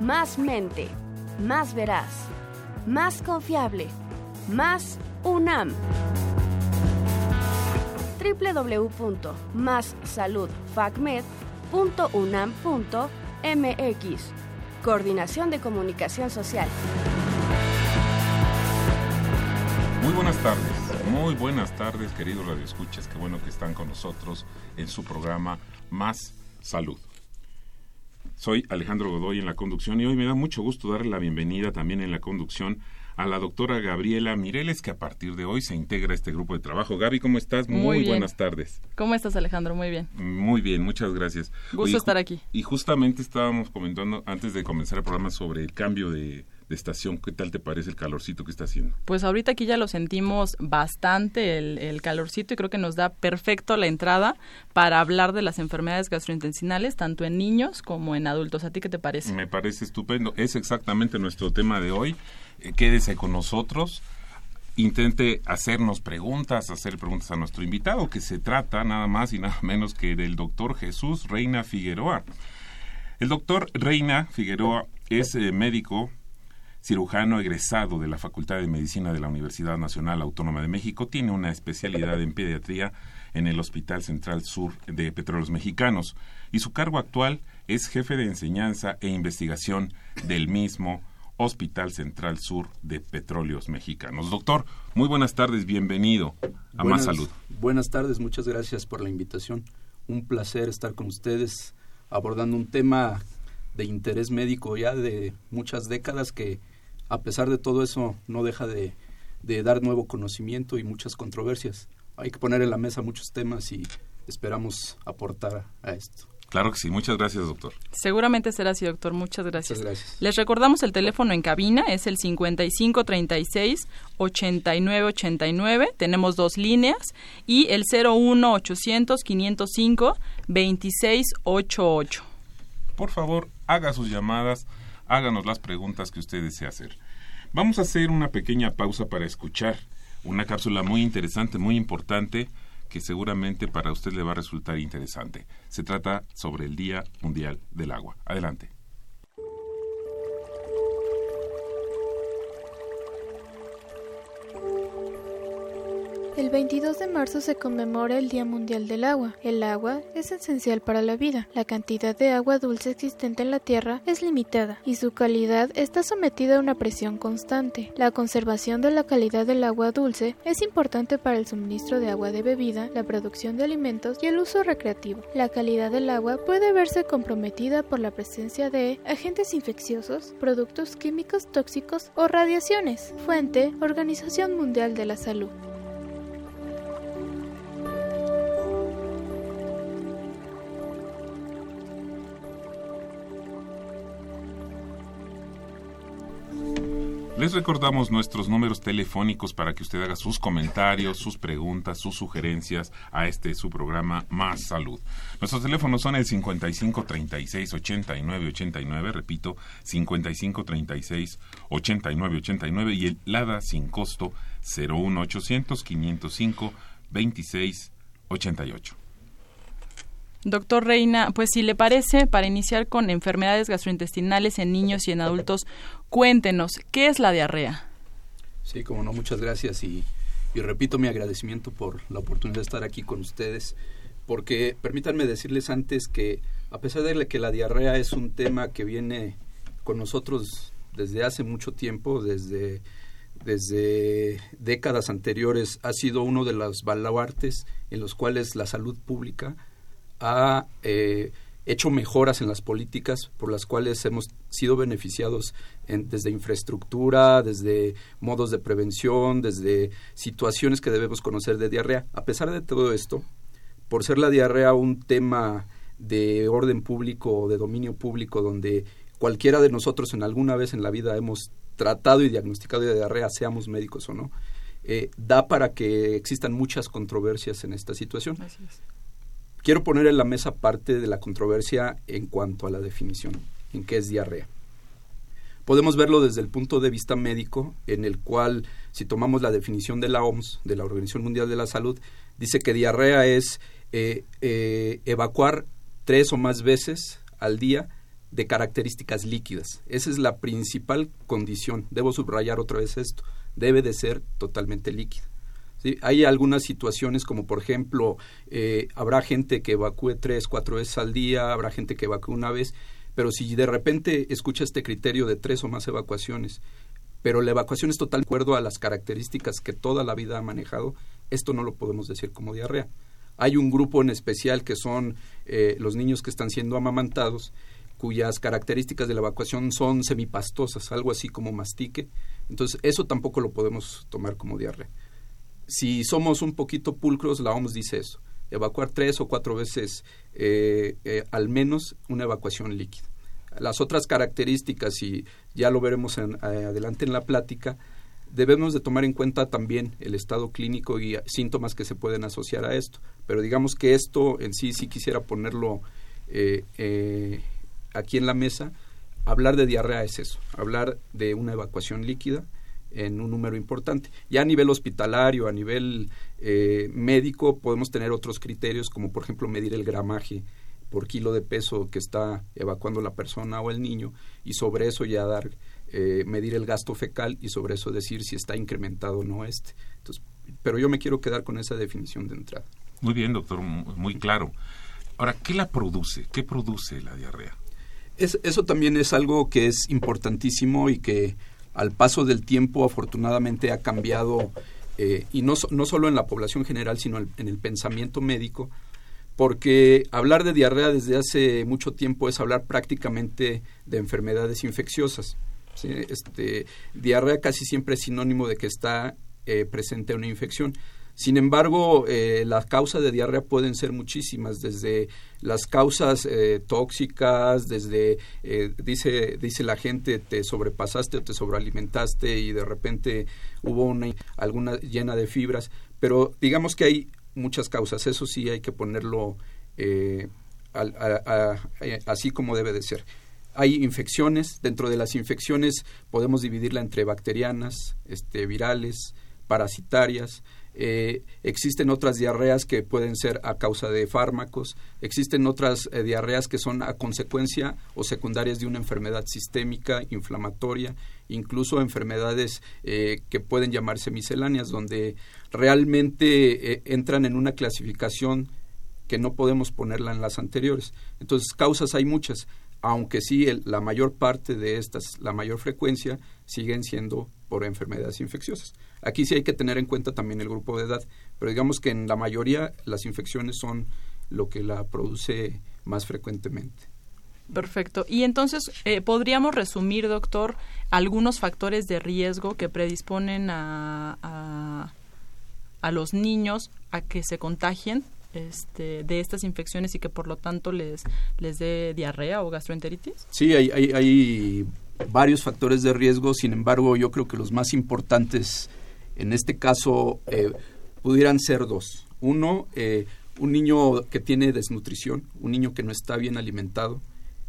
más mente, más veraz, más confiable, más UNAM. www.massaludfacmed.unam.mx Coordinación de Comunicación Social. Muy buenas tardes, muy buenas tardes queridos radioescuchas, qué bueno que están con nosotros en su programa Más Salud. Soy Alejandro Godoy en la conducción y hoy me da mucho gusto darle la bienvenida también en la conducción a la doctora Gabriela Mireles, que a partir de hoy se integra a este grupo de trabajo. Gaby, ¿cómo estás? Muy, buenas tardes. ¿Cómo estás, Alejandro? Muy bien. Muy bien, muchas gracias. Gusto estar aquí. Y justamente estábamos comentando antes de comenzar el programa sobre el cambio de, de estación. ¿Qué tal te parece el calorcito que está haciendo? Pues ahorita aquí ya lo sentimos bastante el, calorcito y creo que nos da perfecto la entrada para hablar de las enfermedades gastrointestinales, tanto en niños como en adultos. ¿A ti qué te parece? Me parece estupendo. Es exactamente nuestro tema de hoy. Eh, quédese con nosotros. Intente hacernos preguntas, hacer preguntas a nuestro invitado, que se trata nada más y nada menos que del doctor Jesús Reina Figueroa. El doctor Reina Figueroa es eh, médico cirujano egresado de la Facultad de Medicina de la Universidad Nacional Autónoma de México, tiene una especialidad en pediatría en el Hospital Central Sur de Petróleos Mexicanos y su cargo actual es jefe de enseñanza e investigación del mismo Hospital Central Sur de Petróleos Mexicanos. Doctor, muy buenas tardes, bienvenido a Más Salud. Buenas tardes, muchas gracias por la invitación. Un placer estar con ustedes abordando un tema de interés médico ya de muchas décadas que a pesar de todo eso, no deja de, dar nuevo conocimiento y muchas controversias. Hay que poner en la mesa muchos temas y esperamos aportar a esto. Claro que sí. Muchas gracias, doctor. Seguramente será así, doctor. Muchas gracias. Muchas gracias. Les recordamos el teléfono en cabina, es el 5536-8989. Tenemos dos líneas y el 01800-505-2688. Por favor, haga sus llamadas háganos las preguntas que usted desea hacer. Vamos a hacer una pequeña pausa para escuchar una cápsula muy interesante, muy importante, que seguramente para usted le va a resultar interesante. Se trata sobre el Día Mundial del Agua. Adelante. El 22 de marzo se conmemora el Día Mundial del Agua. El agua es esencial para la vida. La cantidad de agua dulce existente en la Tierra es limitada y su calidad está sometida a una presión constante. La conservación de la calidad del agua dulce es importante para el suministro de agua de bebida, la producción de alimentos y el uso recreativo. La calidad del agua puede verse comprometida por la presencia de agentes infecciosos, productos químicos tóxicos o radiaciones. Fuente Organización Mundial de la Salud. Les recordamos nuestros números telefónicos para que usted haga sus comentarios, sus preguntas, sus sugerencias a este su programa Más Salud. Nuestros teléfonos son el 55 36 89 89, repito, 55 36 89 89 y el LADA sin costo 01 800 505 26 88. Doctor Reina, pues si le parece, para iniciar con enfermedades gastrointestinales en niños y en adultos, cuéntenos, ¿qué es la diarrea? Sí, como no, muchas gracias y, repito mi agradecimiento por la oportunidad de estar aquí con ustedes, porque permítanme decirles antes que a pesar de que la diarrea es un tema que viene con nosotros desde hace mucho tiempo, desde, desde décadas anteriores, ha sido uno de los baluartes en los cuales la salud pública ha eh, hecho mejoras en las políticas por las cuales hemos sido beneficiados desde infraestructura, desde modos de prevención, desde situaciones que debemos conocer de diarrea. A pesar de todo esto, por ser la diarrea un tema de orden público o de dominio público donde cualquiera de nosotros en alguna vez en la vida hemos tratado y diagnosticado de diarrea, seamos médicos o no, eh, da para que existan muchas controversias en esta situación. Quiero poner en la mesa parte de la controversia en cuanto a la definición, en qué es diarrea. Podemos verlo desde el punto de vista médico, en el cual, si tomamos la definición de la OMS, de la Organización Mundial de la Salud, dice que diarrea es eh, eh, evacuar tres o más veces al día de características líquidas. Esa es la principal condición. Debo subrayar otra vez esto. Debe de ser totalmente líquida. Hay algunas situaciones como por ejemplo, eh, habrá gente que evacúe tres, cuatro veces al día, habrá gente que evacúe una vez, pero si de repente escucha este criterio de tres o más evacuaciones, pero la evacuación es total de acuerdo a las características que toda la vida ha manejado, esto no lo podemos decir como diarrea. Hay un grupo en especial que son eh, los niños que están siendo amamantados cuyas características de la evacuación son semipastosas, algo así como mastique. Entonces, eso tampoco lo podemos tomar como diarrea. Si somos un poquito pulcros, la OMS dice eso, evacuar tres o cuatro veces eh, eh, al menos una evacuación líquida. Las otras características, y ya lo veremos en, eh, adelante en la plática, debemos de tomar en cuenta también el estado clínico y síntomas que se pueden asociar a esto. Pero digamos que esto en sí sí quisiera ponerlo aquí en la mesa, hablar de diarrea es eso, hablar de una evacuación líquida en un número importante. Ya a nivel hospitalario, a nivel eh, médico, podemos tener otros criterios, como por ejemplo medir el gramaje por kilo de peso que está evacuando la persona o el niño, y sobre eso ya dar, eh, medir el gasto fecal y sobre eso decir si está incrementado o no este. Entonces, pero yo me quiero quedar con esa definición de entrada. Muy bien, doctor, muy claro. Ahora, ¿qué la produce? ¿Qué produce la diarrea? eso también es algo que es importantísimo y que al paso del tiempo afortunadamente ha cambiado, eh, y no, no solo en la población general, sino en el pensamiento médico, porque hablar de diarrea desde hace mucho tiempo es hablar prácticamente de enfermedades infecciosas. Este, diarrea casi siempre es sinónimo de que está eh, presente una infección. Sin embargo, eh, las causas de diarrea pueden ser muchísimas, desde las causas eh, tóxicas, desde, eh, dice, dice la gente, te sobrepasaste o te sobrealimentaste y de repente hubo una, alguna llena de fibras, pero digamos que hay muchas causas, eso sí hay que ponerlo así como debe de ser. Hay infecciones, dentro de las infecciones podemos dividirla entre bacterianas, este, virales, parasitarias, eh, existen otras diarreas que pueden ser a causa de fármacos, existen otras eh, diarreas que son a consecuencia o secundarias de una enfermedad sistémica, inflamatoria, incluso enfermedades eh, que pueden llamarse misceláneas, donde realmente entran en una clasificación que no podemos ponerla en las anteriores. Entonces, causas hay muchas, aunque sí la mayor parte de estas, la mayor frecuencia, siguen siendo por enfermedades infecciosas. Aquí sí hay que tener en cuenta también el grupo de edad, pero digamos que en la mayoría las infecciones son lo que la produce más frecuentemente. Perfecto. Y entonces, eh, ¿podríamos resumir, doctor, algunos factores de riesgo que predisponen a, a, a los niños a que se contagien este, de estas infecciones y que por lo tanto les, les dé diarrea o gastroenteritis? Sí, hay, hay, hay varios factores de riesgo, sin embargo, yo creo que los más importantes en este caso, eh, pudieran ser dos. Uno, eh, un niño que tiene desnutrición, un niño que no está bien alimentado,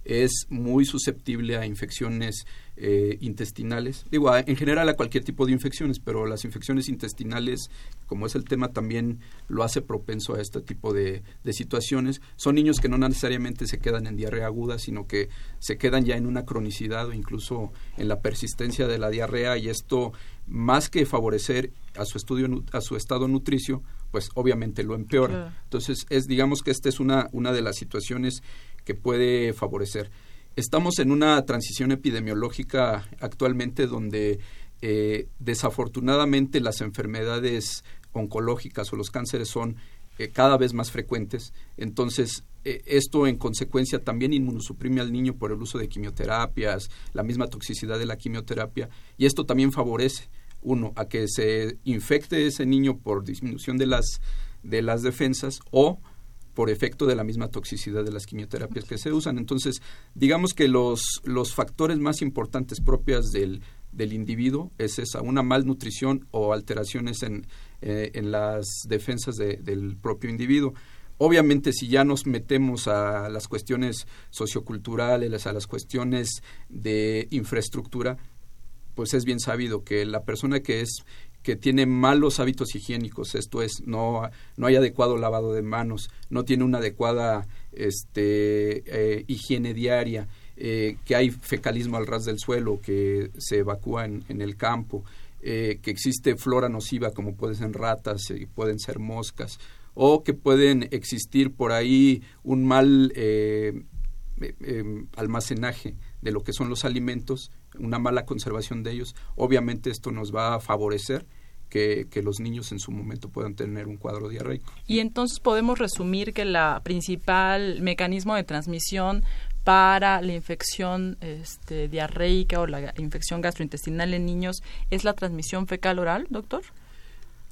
es muy susceptible a infecciones eh, intestinales. Digo, en general a cualquier tipo de infecciones, pero las infecciones intestinales, como es el tema, también lo hace propenso a este tipo de, de situaciones. Son niños que no necesariamente se quedan en diarrea aguda, sino que se quedan ya en una cronicidad o incluso en la persistencia de la diarrea y esto más que favorecer a su estudio a su estado nutricio, pues obviamente lo empeora. Entonces, es digamos que esta es una una de las situaciones que puede favorecer. Estamos en una transición epidemiológica actualmente donde eh, desafortunadamente las enfermedades oncológicas o los cánceres son eh, cada vez más frecuentes. Entonces, eh, esto en consecuencia también inmunosuprime al niño por el uso de quimioterapias, la misma toxicidad de la quimioterapia, y esto también favorece, uno, a que se infecte ese niño por disminución de las, de las defensas o por efecto de la misma toxicidad de las quimioterapias que se usan. Entonces, digamos que los, los factores más importantes propias del, del individuo es esa, una malnutrición o alteraciones en, eh, en las defensas del propio individuo. Obviamente, si ya nos metemos a las cuestiones socioculturales, a las cuestiones de infraestructura, pues es bien sabido que la persona que es que tiene malos hábitos higiénicos, esto es, no, no hay adecuado lavado de manos, no tiene una adecuada este, eh, higiene diaria, eh, que hay fecalismo al ras del suelo, que se evacúa en, el campo, eh, que existe flora nociva como pueden ser ratas, y pueden ser moscas, o que pueden existir por ahí un mal almacenaje de lo que son los alimentos, una mala conservación de ellos, obviamente esto nos va a favorecer que, los niños en su momento puedan tener un cuadro diarreico. Y entonces podemos resumir que la principal mecanismo de transmisión para la infección este, diarreica o la infección gastrointestinal en niños es la transmisión fecal oral, doctor?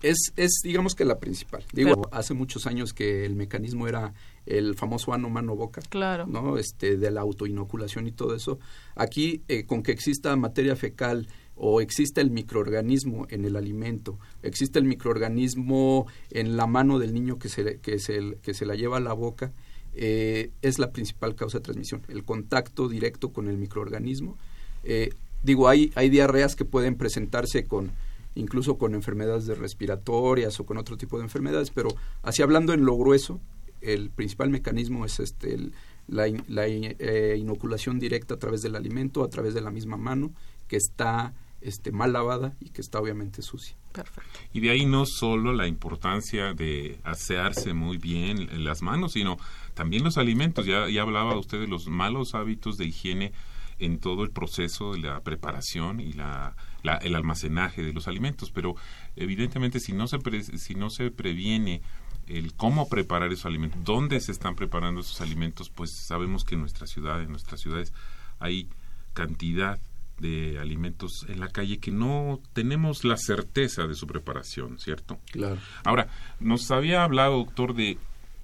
Es, es digamos que la principal. Digo, hace muchos años que el mecanismo era el famoso ano mano boca, claro. ¿no? Este de la autoinoculación y todo eso. Aquí eh, con que exista materia fecal o existe el microorganismo en el alimento, existe el microorganismo en la mano del niño que se, que se, que se la lleva a la boca, eh, es la principal causa de transmisión, el contacto directo con el microorganismo. Eh, digo, hay, hay diarreas que pueden presentarse con incluso con enfermedades respiratorias o con otro tipo de enfermedades, pero así hablando en lo grueso, el principal mecanismo es este la, eh, inoculación directa a través del alimento, a través de la misma mano, que está este, mal lavada y que está obviamente sucia. Perfecto. Y de ahí no solo la importancia de asearse muy bien las manos, sino también los alimentos. Ya, ya hablaba usted de los malos hábitos de higiene en todo el proceso de la preparación y la, el almacenaje de los alimentos, pero evidentemente si no se, si no se previene el cómo preparar esos alimentos, dónde se están preparando esos alimentos, pues sabemos que en nuestra ciudad, en nuestras ciudades, hay cantidad de alimentos en la calle que no tenemos la certeza de su preparación, ¿cierto? Claro. Ahora, nos había hablado, doctor, de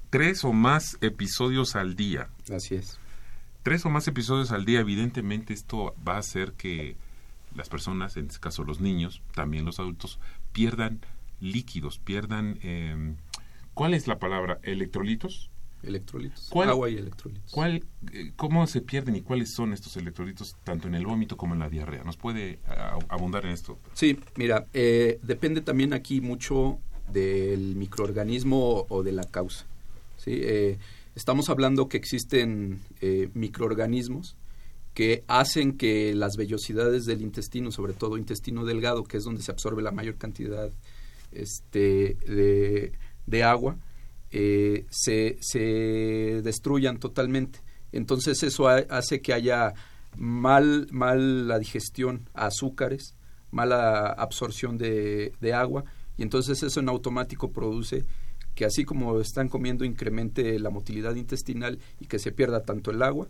tres o más episodios al día. Así es. Tres o más episodios al día, evidentemente esto va a hacer que las personas, en este caso los niños, también los adultos, pierdan líquidos, pierdan, eh, ¿cuál es la palabra? ¿Electrolitos? Electrolitos. agua y electrolitos. ¿cuál, eh, ¿Cómo se pierden y cuáles son estos electrolitos tanto en el vómito como en la diarrea? ¿Nos puede abundar en esto? Sí, mira, eh, depende también aquí mucho del microorganismo o, de la causa. ¿sí? Eh, estamos hablando que existen microorganismos que hacen que las vellosidades del intestino, sobre todo intestino delgado, que es donde se absorbe la mayor cantidad este, de, agua, eh, se, se destruyan totalmente. Entonces eso hace que haya mal, mal la digestión a azúcares, mala absorción de, de, agua y entonces eso en automático produce que así como están comiendo incremente la motilidad intestinal y que se pierda tanto el agua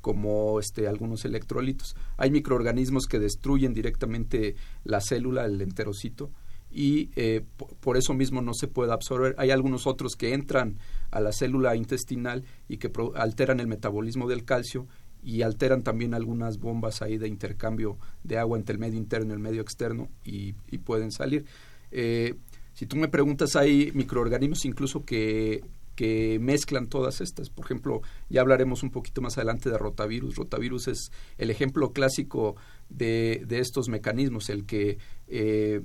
como este, algunos electrolitos. Hay microorganismos que destruyen directamente la célula, el enterocito, y eh, por eso mismo no se puede absorber. Hay algunos otros que entran a la célula intestinal y que alteran el metabolismo del calcio y alteran también algunas bombas ahí de intercambio de agua entre el medio interno y el medio externo y, pueden salir. Eh, si tú me preguntas, hay microorganismos incluso que, que mezclan todas estas. Por ejemplo, ya hablaremos un poquito más adelante de rotavirus. Rotavirus es el ejemplo clásico de, de estos mecanismos, el que eh,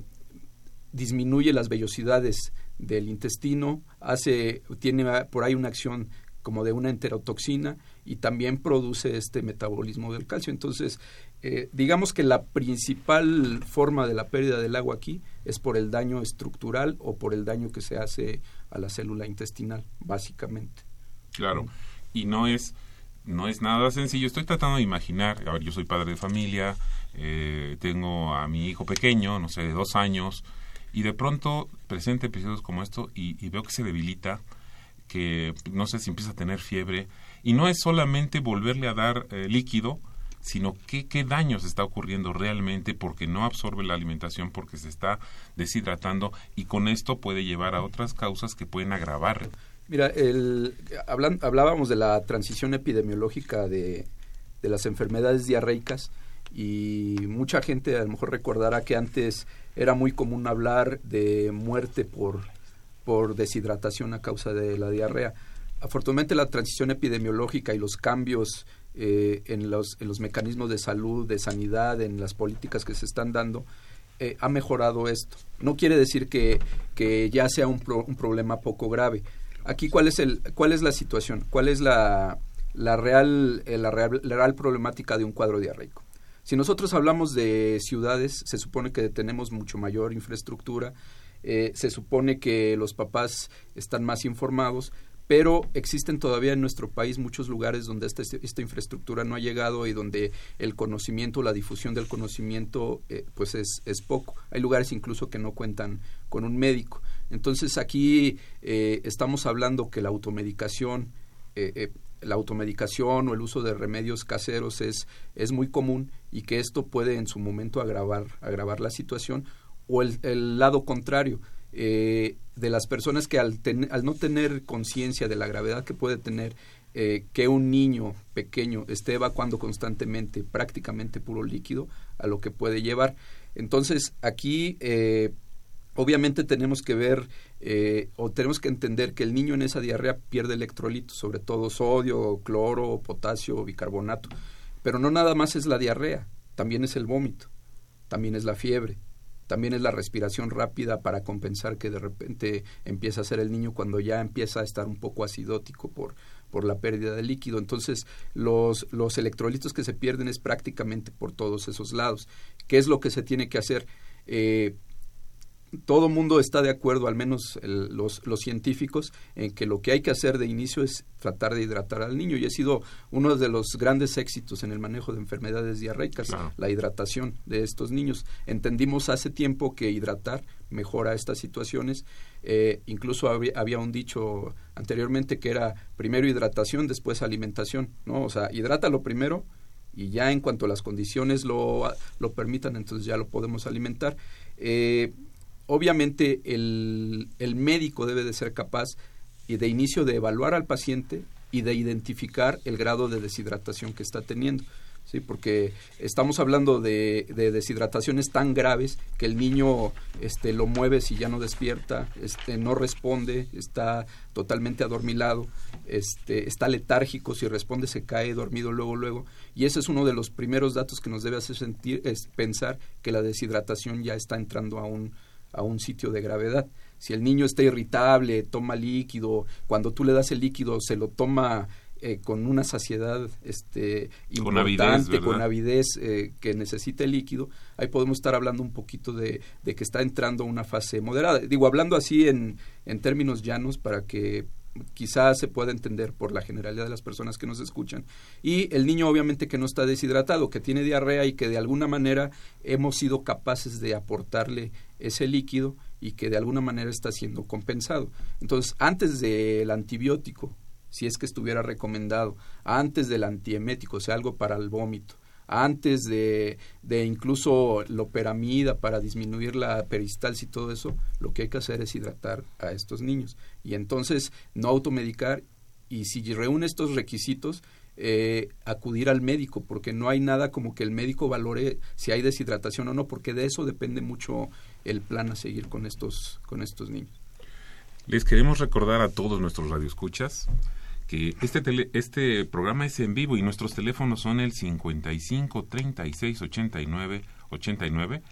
disminuye las vellosidades del intestino, hace, tiene por ahí una acción como de una enterotoxina y también produce este metabolismo del calcio. Entonces, eh, digamos que la principal forma de la pérdida del agua aquí es por el daño estructural o por el daño que se hace a la célula intestinal, básicamente. Claro, y no es, no es nada sencillo. Estoy tratando de imaginar, a ver, yo soy padre de familia, eh, tengo a mi hijo pequeño, no sé, de dos años, y de pronto presenta episodios como esto y, veo que se debilita, que no sé si empieza a tener fiebre, y no es solamente volverle a dar eh, líquido, sino qué, qué daño se está ocurriendo realmente porque no absorbe la alimentación, porque se está deshidratando y con esto puede llevar a otras causas que pueden agravar Mira, el, hablábamos de la transición epidemiológica de, de las enfermedades diarreicas y mucha gente a lo mejor recordará que antes era muy común hablar de muerte por, por deshidratación a causa de la diarrea. Afortunadamente la transición epidemiológica y los cambios eh, en, los, en los mecanismos de salud, de sanidad, en las políticas que se están dando, eh, ha mejorado esto. No quiere decir que, que ya sea un, un problema poco grave. Aquí, ¿cuál es, el, cuál es la situación? ¿Cuál es la, la, real, eh, la, real, problemática de un cuadro diarreico? Si nosotros hablamos de ciudades, se supone que tenemos mucho mayor infraestructura, se supone que los papás están más informados, pero existen todavía en nuestro país muchos lugares donde esta, esta infraestructura no ha llegado y donde el conocimiento, la difusión del conocimiento, eh, pues es, es, poco. Hay lugares incluso que no cuentan con un médico. Entonces aquí eh, estamos hablando que la automedicación la automedicación o el uso de remedios caseros es, es muy común y que esto puede en su momento agravar, agravar la situación o el, el lado contrario eh, de las personas que al, al no tener conciencia de la gravedad que puede tener eh, que un niño pequeño esté evacuando constantemente prácticamente puro líquido a lo que puede llevar. Entonces aquí eh, obviamente tenemos que ver eh, o tenemos que entender que el niño en esa diarrea pierde electrolitos, sobre todo sodio, cloro, potasio, bicarbonato. Pero no nada más es la diarrea, también es el vómito, también es la fiebre, también es la respiración rápida para compensar que de repente empieza a ser el niño cuando ya empieza a estar un poco acidótico por, por la pérdida de líquido. Entonces, los, los electrolitos que se pierden es prácticamente por todos esos lados. ¿Qué es lo que se tiene que hacer? Eh, todo mundo está de acuerdo, al menos los, científicos, en que lo que hay que hacer de inicio es tratar de hidratar al niño y ha sido uno de los grandes éxitos en el manejo de enfermedades diarreicas, la hidratación de estos niños. Entendimos hace tiempo que hidratar mejora estas situaciones. Eh, incluso había, un dicho anteriormente que era primero hidratación, después alimentación, ¿no? O sea, hidrátalo primero y ya en cuanto las condiciones lo, lo permitan, entonces ya lo podemos alimentar. Eh, obviamente el, el médico debe de ser capaz y de inicio de evaluar al paciente y de identificar el grado de deshidratación que está teniendo. Sí, porque estamos hablando de, de, deshidrataciones tan graves que el niño este, lo mueve si ya no despierta, este, no responde, está totalmente adormilado, este, está letárgico, si responde se cae dormido luego, luego. Y ese es uno de los primeros datos que nos debe hacer sentir, es pensar que la deshidratación ya está entrando a un, a un sitio de gravedad. Si el niño está irritable, toma líquido, cuando tú le das el líquido se lo toma eh, con una saciedad este, importante, con avidez, eh, que necesita el líquido, ahí podemos estar hablando un poquito de, de que está entrando a una fase moderada. Digo, hablando así en, en términos llanos para que quizás se pueda entender por la generalidad de las personas que nos escuchan. Y el niño obviamente que no está deshidratado, que tiene diarrea y que de alguna manera hemos sido capaces de aportarle ese líquido y que de alguna manera está siendo compensado. Entonces, antes del antibiótico, si es que estuviera recomendado, antes del antiemético, o sea, algo para el vómito, antes de, de incluso loperamida para disminuir la peristalsis y todo eso, lo que hay que hacer es hidratar a estos niños. Y entonces no automedicar y si reúne estos requisitos, eh, acudir al médico, porque no hay nada como que el médico valore si hay deshidratación o no, porque de eso depende mucho el plan a seguir con estos, con estos niños. Les queremos recordar a todos nuestros radioescuchas este, este programa es en vivo y nuestros teléfonos son el 55 36 89 89.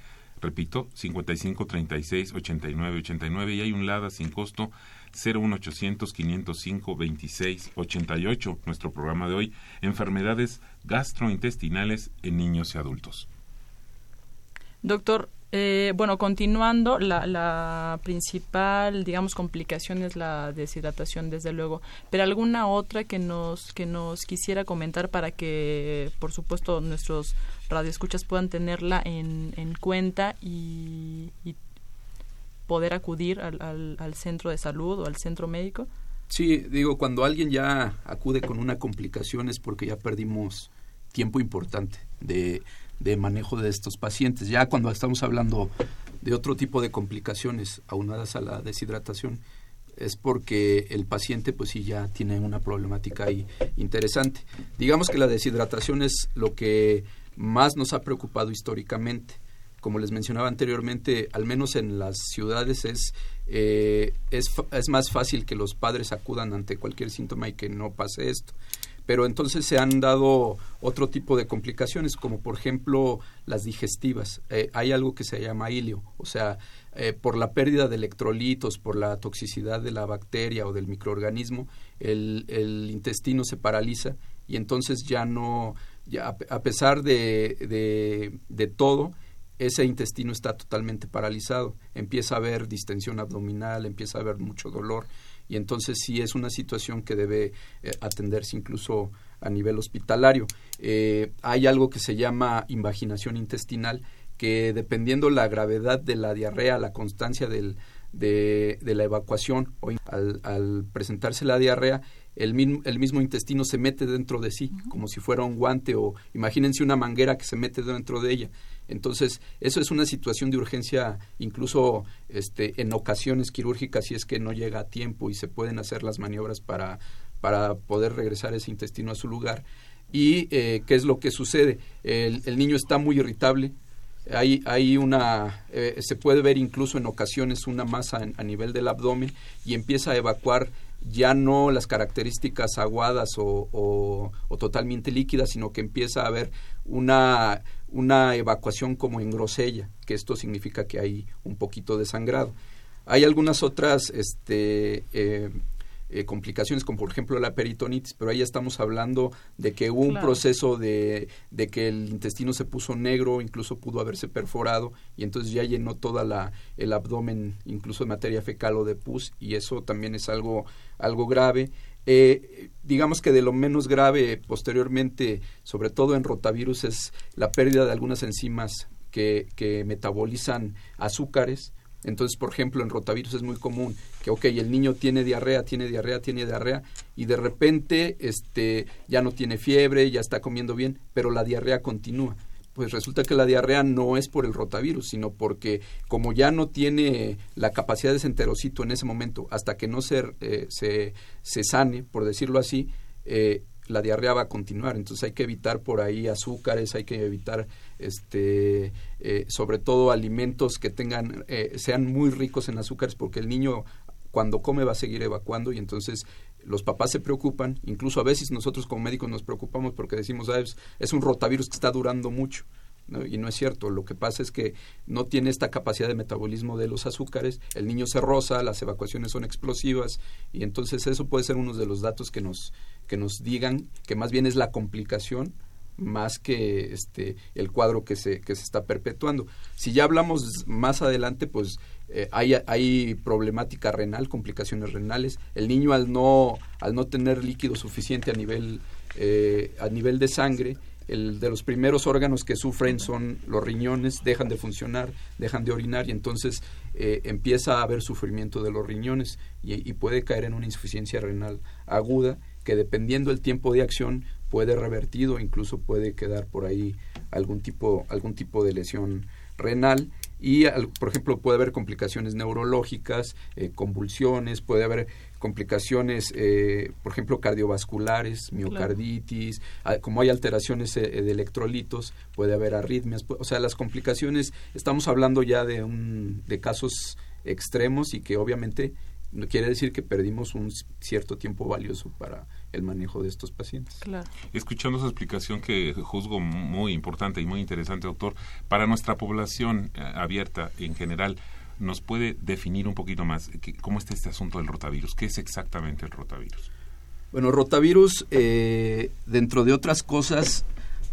Repito, 55 36 89 89 y hay un LADA sin costo 01800 505 26 88. Nuestro programa de hoy, enfermedades gastrointestinales en niños y adultos. Doctor, eh, bueno, continuando, la, la, principal, digamos, complicación es la deshidratación, desde luego. Pero alguna otra que nos que nos quisiera comentar para que, por supuesto, nuestros radioescuchas puedan tenerla en, en cuenta y, poder acudir al, al, al centro de salud o al centro médico. Sí, digo, cuando alguien ya acude con una complicación es porque ya perdimos tiempo importante de de manejo de estos pacientes. Ya cuando estamos hablando de otro tipo de complicaciones aunadas a la deshidratación, es porque el paciente pues sí ya tiene una problemática ahí interesante. Digamos que la deshidratación es lo que más nos ha preocupado históricamente. Como les mencionaba anteriormente, al menos en las ciudades es, eh, es, es más fácil que los padres acudan ante cualquier síntoma y que no pase esto pero entonces se han dado otro tipo de complicaciones, como por ejemplo las digestivas. Eh, hay algo que se llama ilio, o sea, eh, por la pérdida de electrolitos, por la toxicidad de la bacteria o del microorganismo, el, intestino se paraliza y entonces ya no, ya a pesar de, de, de todo, ese intestino está totalmente paralizado. Empieza a haber distensión abdominal, empieza a haber mucho dolor y entonces sí es una situación que debe eh, atenderse incluso a nivel hospitalario. Eh, hay algo que se llama invaginación intestinal que dependiendo la gravedad de la diarrea, la constancia del, de, la evacuación o al, al presentarse la diarrea, el mismo, el mismo intestino se mete dentro de sí, como si fuera un guante o imagínense una manguera que se mete dentro de ella. Entonces, eso es una situación de urgencia, incluso este, en ocasiones quirúrgicas, si es que no llega a tiempo y se pueden hacer las maniobras para, para poder regresar ese intestino a su lugar. ¿Y eh, qué es lo que sucede? El, el niño está muy irritable, hay, hay una, eh, se puede ver incluso en ocasiones una masa a nivel del abdomen y empieza a evacuar ya no las características aguadas o, totalmente líquidas, sino que empieza a haber una, una evacuación como en grosella, que esto significa que hay un poquito de sangrado. Hay algunas otras este, eh, eh, complicaciones como por ejemplo la peritonitis, pero ahí ya estamos hablando de que hubo un proceso de, de, que el intestino se puso negro, incluso pudo haberse perforado y entonces ya llenó toda la el abdomen, incluso de materia fecal o de pus y eso también es algo algo grave. Eh, digamos que de lo menos grave posteriormente, sobre todo en rotavirus, es la pérdida de algunas enzimas que, que metabolizan azúcares entonces, por ejemplo, en rotavirus es muy común que, ok, el niño tiene diarrea, tiene diarrea, tiene diarrea, y de repente este, ya no tiene fiebre, ya está comiendo bien, pero la diarrea continúa. Pues resulta que la diarrea no es por el rotavirus, sino porque como ya no tiene la capacidad de ese enterocito en ese momento, hasta que no se, eh, se, se sane, por decirlo así, eh, la diarrea va a continuar. Entonces hay que evitar por ahí azúcares, hay que evitar este eh, sobre todo alimentos que tengan eh, sean muy ricos en azúcares porque el niño cuando come va a seguir evacuando y entonces los papás se preocupan, incluso a veces nosotros como médicos nos preocupamos porque decimos, ah, es, un rotavirus que está durando mucho. Y no es cierto, lo que pasa es que no tiene esta capacidad de metabolismo de los azúcares, el niño se roza, las evacuaciones son explosivas y entonces eso puede ser uno de los datos que nos, que nos digan que más bien es la complicación más que este el cuadro que se que se está perpetuando. Si ya hablamos más adelante, pues eh, hay, hay problemática renal, complicaciones renales. El niño al no al no tener líquido suficiente a nivel eh, a nivel de sangre, el de los primeros órganos que sufren son los riñones, dejan de funcionar, dejan de orinar y entonces eh, empieza a haber sufrimiento de los riñones y, y puede caer en una insuficiencia renal aguda que dependiendo el tiempo de acción puede revertido, incluso puede quedar por ahí algún tipo, algún tipo de lesión renal. Y por ejemplo puede haber complicaciones neurológicas, eh, convulsiones, puede haber complicaciones, eh, por ejemplo, cardiovasculares, miocarditis, como hay alteraciones eh, de electrolitos, puede haber arritmias, o sea, las complicaciones, estamos hablando ya de, un, de casos extremos y que obviamente quiere decir que perdimos un cierto tiempo valioso para el manejo de estos pacientes. Claro. Escuchando esa explicación que juzgo muy importante y muy interesante, doctor, para nuestra población eh, abierta en general, ¿nos puede definir un poquito más cómo está este asunto del rotavirus? ¿Qué es exactamente el rotavirus? Bueno, rotavirus, eh, dentro de otras cosas,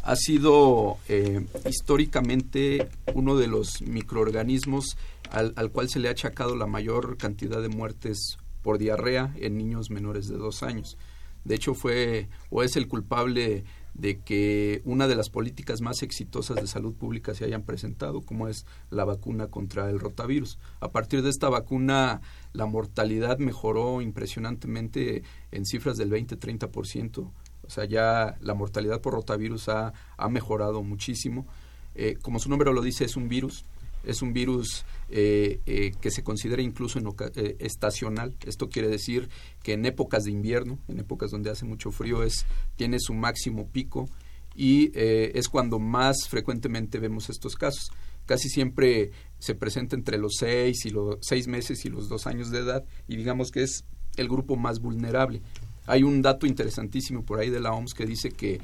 ha sido eh, históricamente uno de los microorganismos al, al, cual se le ha achacado la mayor cantidad de muertes por diarrea en niños menores de dos años. De hecho, fue o es el culpable de que una de las políticas más exitosas de salud pública se hayan presentado, como es la vacuna contra el rotavirus. A partir de esta vacuna, la mortalidad mejoró impresionantemente en cifras del 20-30%. O sea, ya la mortalidad por rotavirus ha, ha mejorado muchísimo. Eh, como su nombre lo dice, es un virus Es un virus eh, eh, que se considera incluso eh, estacional. Esto quiere decir que en épocas de invierno, en épocas donde hace mucho frío, es, tiene su máximo pico y es cuando más frecuentemente vemos estos casos. Casi siempre se presenta entre los seis y los seis meses y los dos años de edad y digamos que es el grupo más vulnerable. Hay un dato interesantísimo por ahí de la OMS que dice que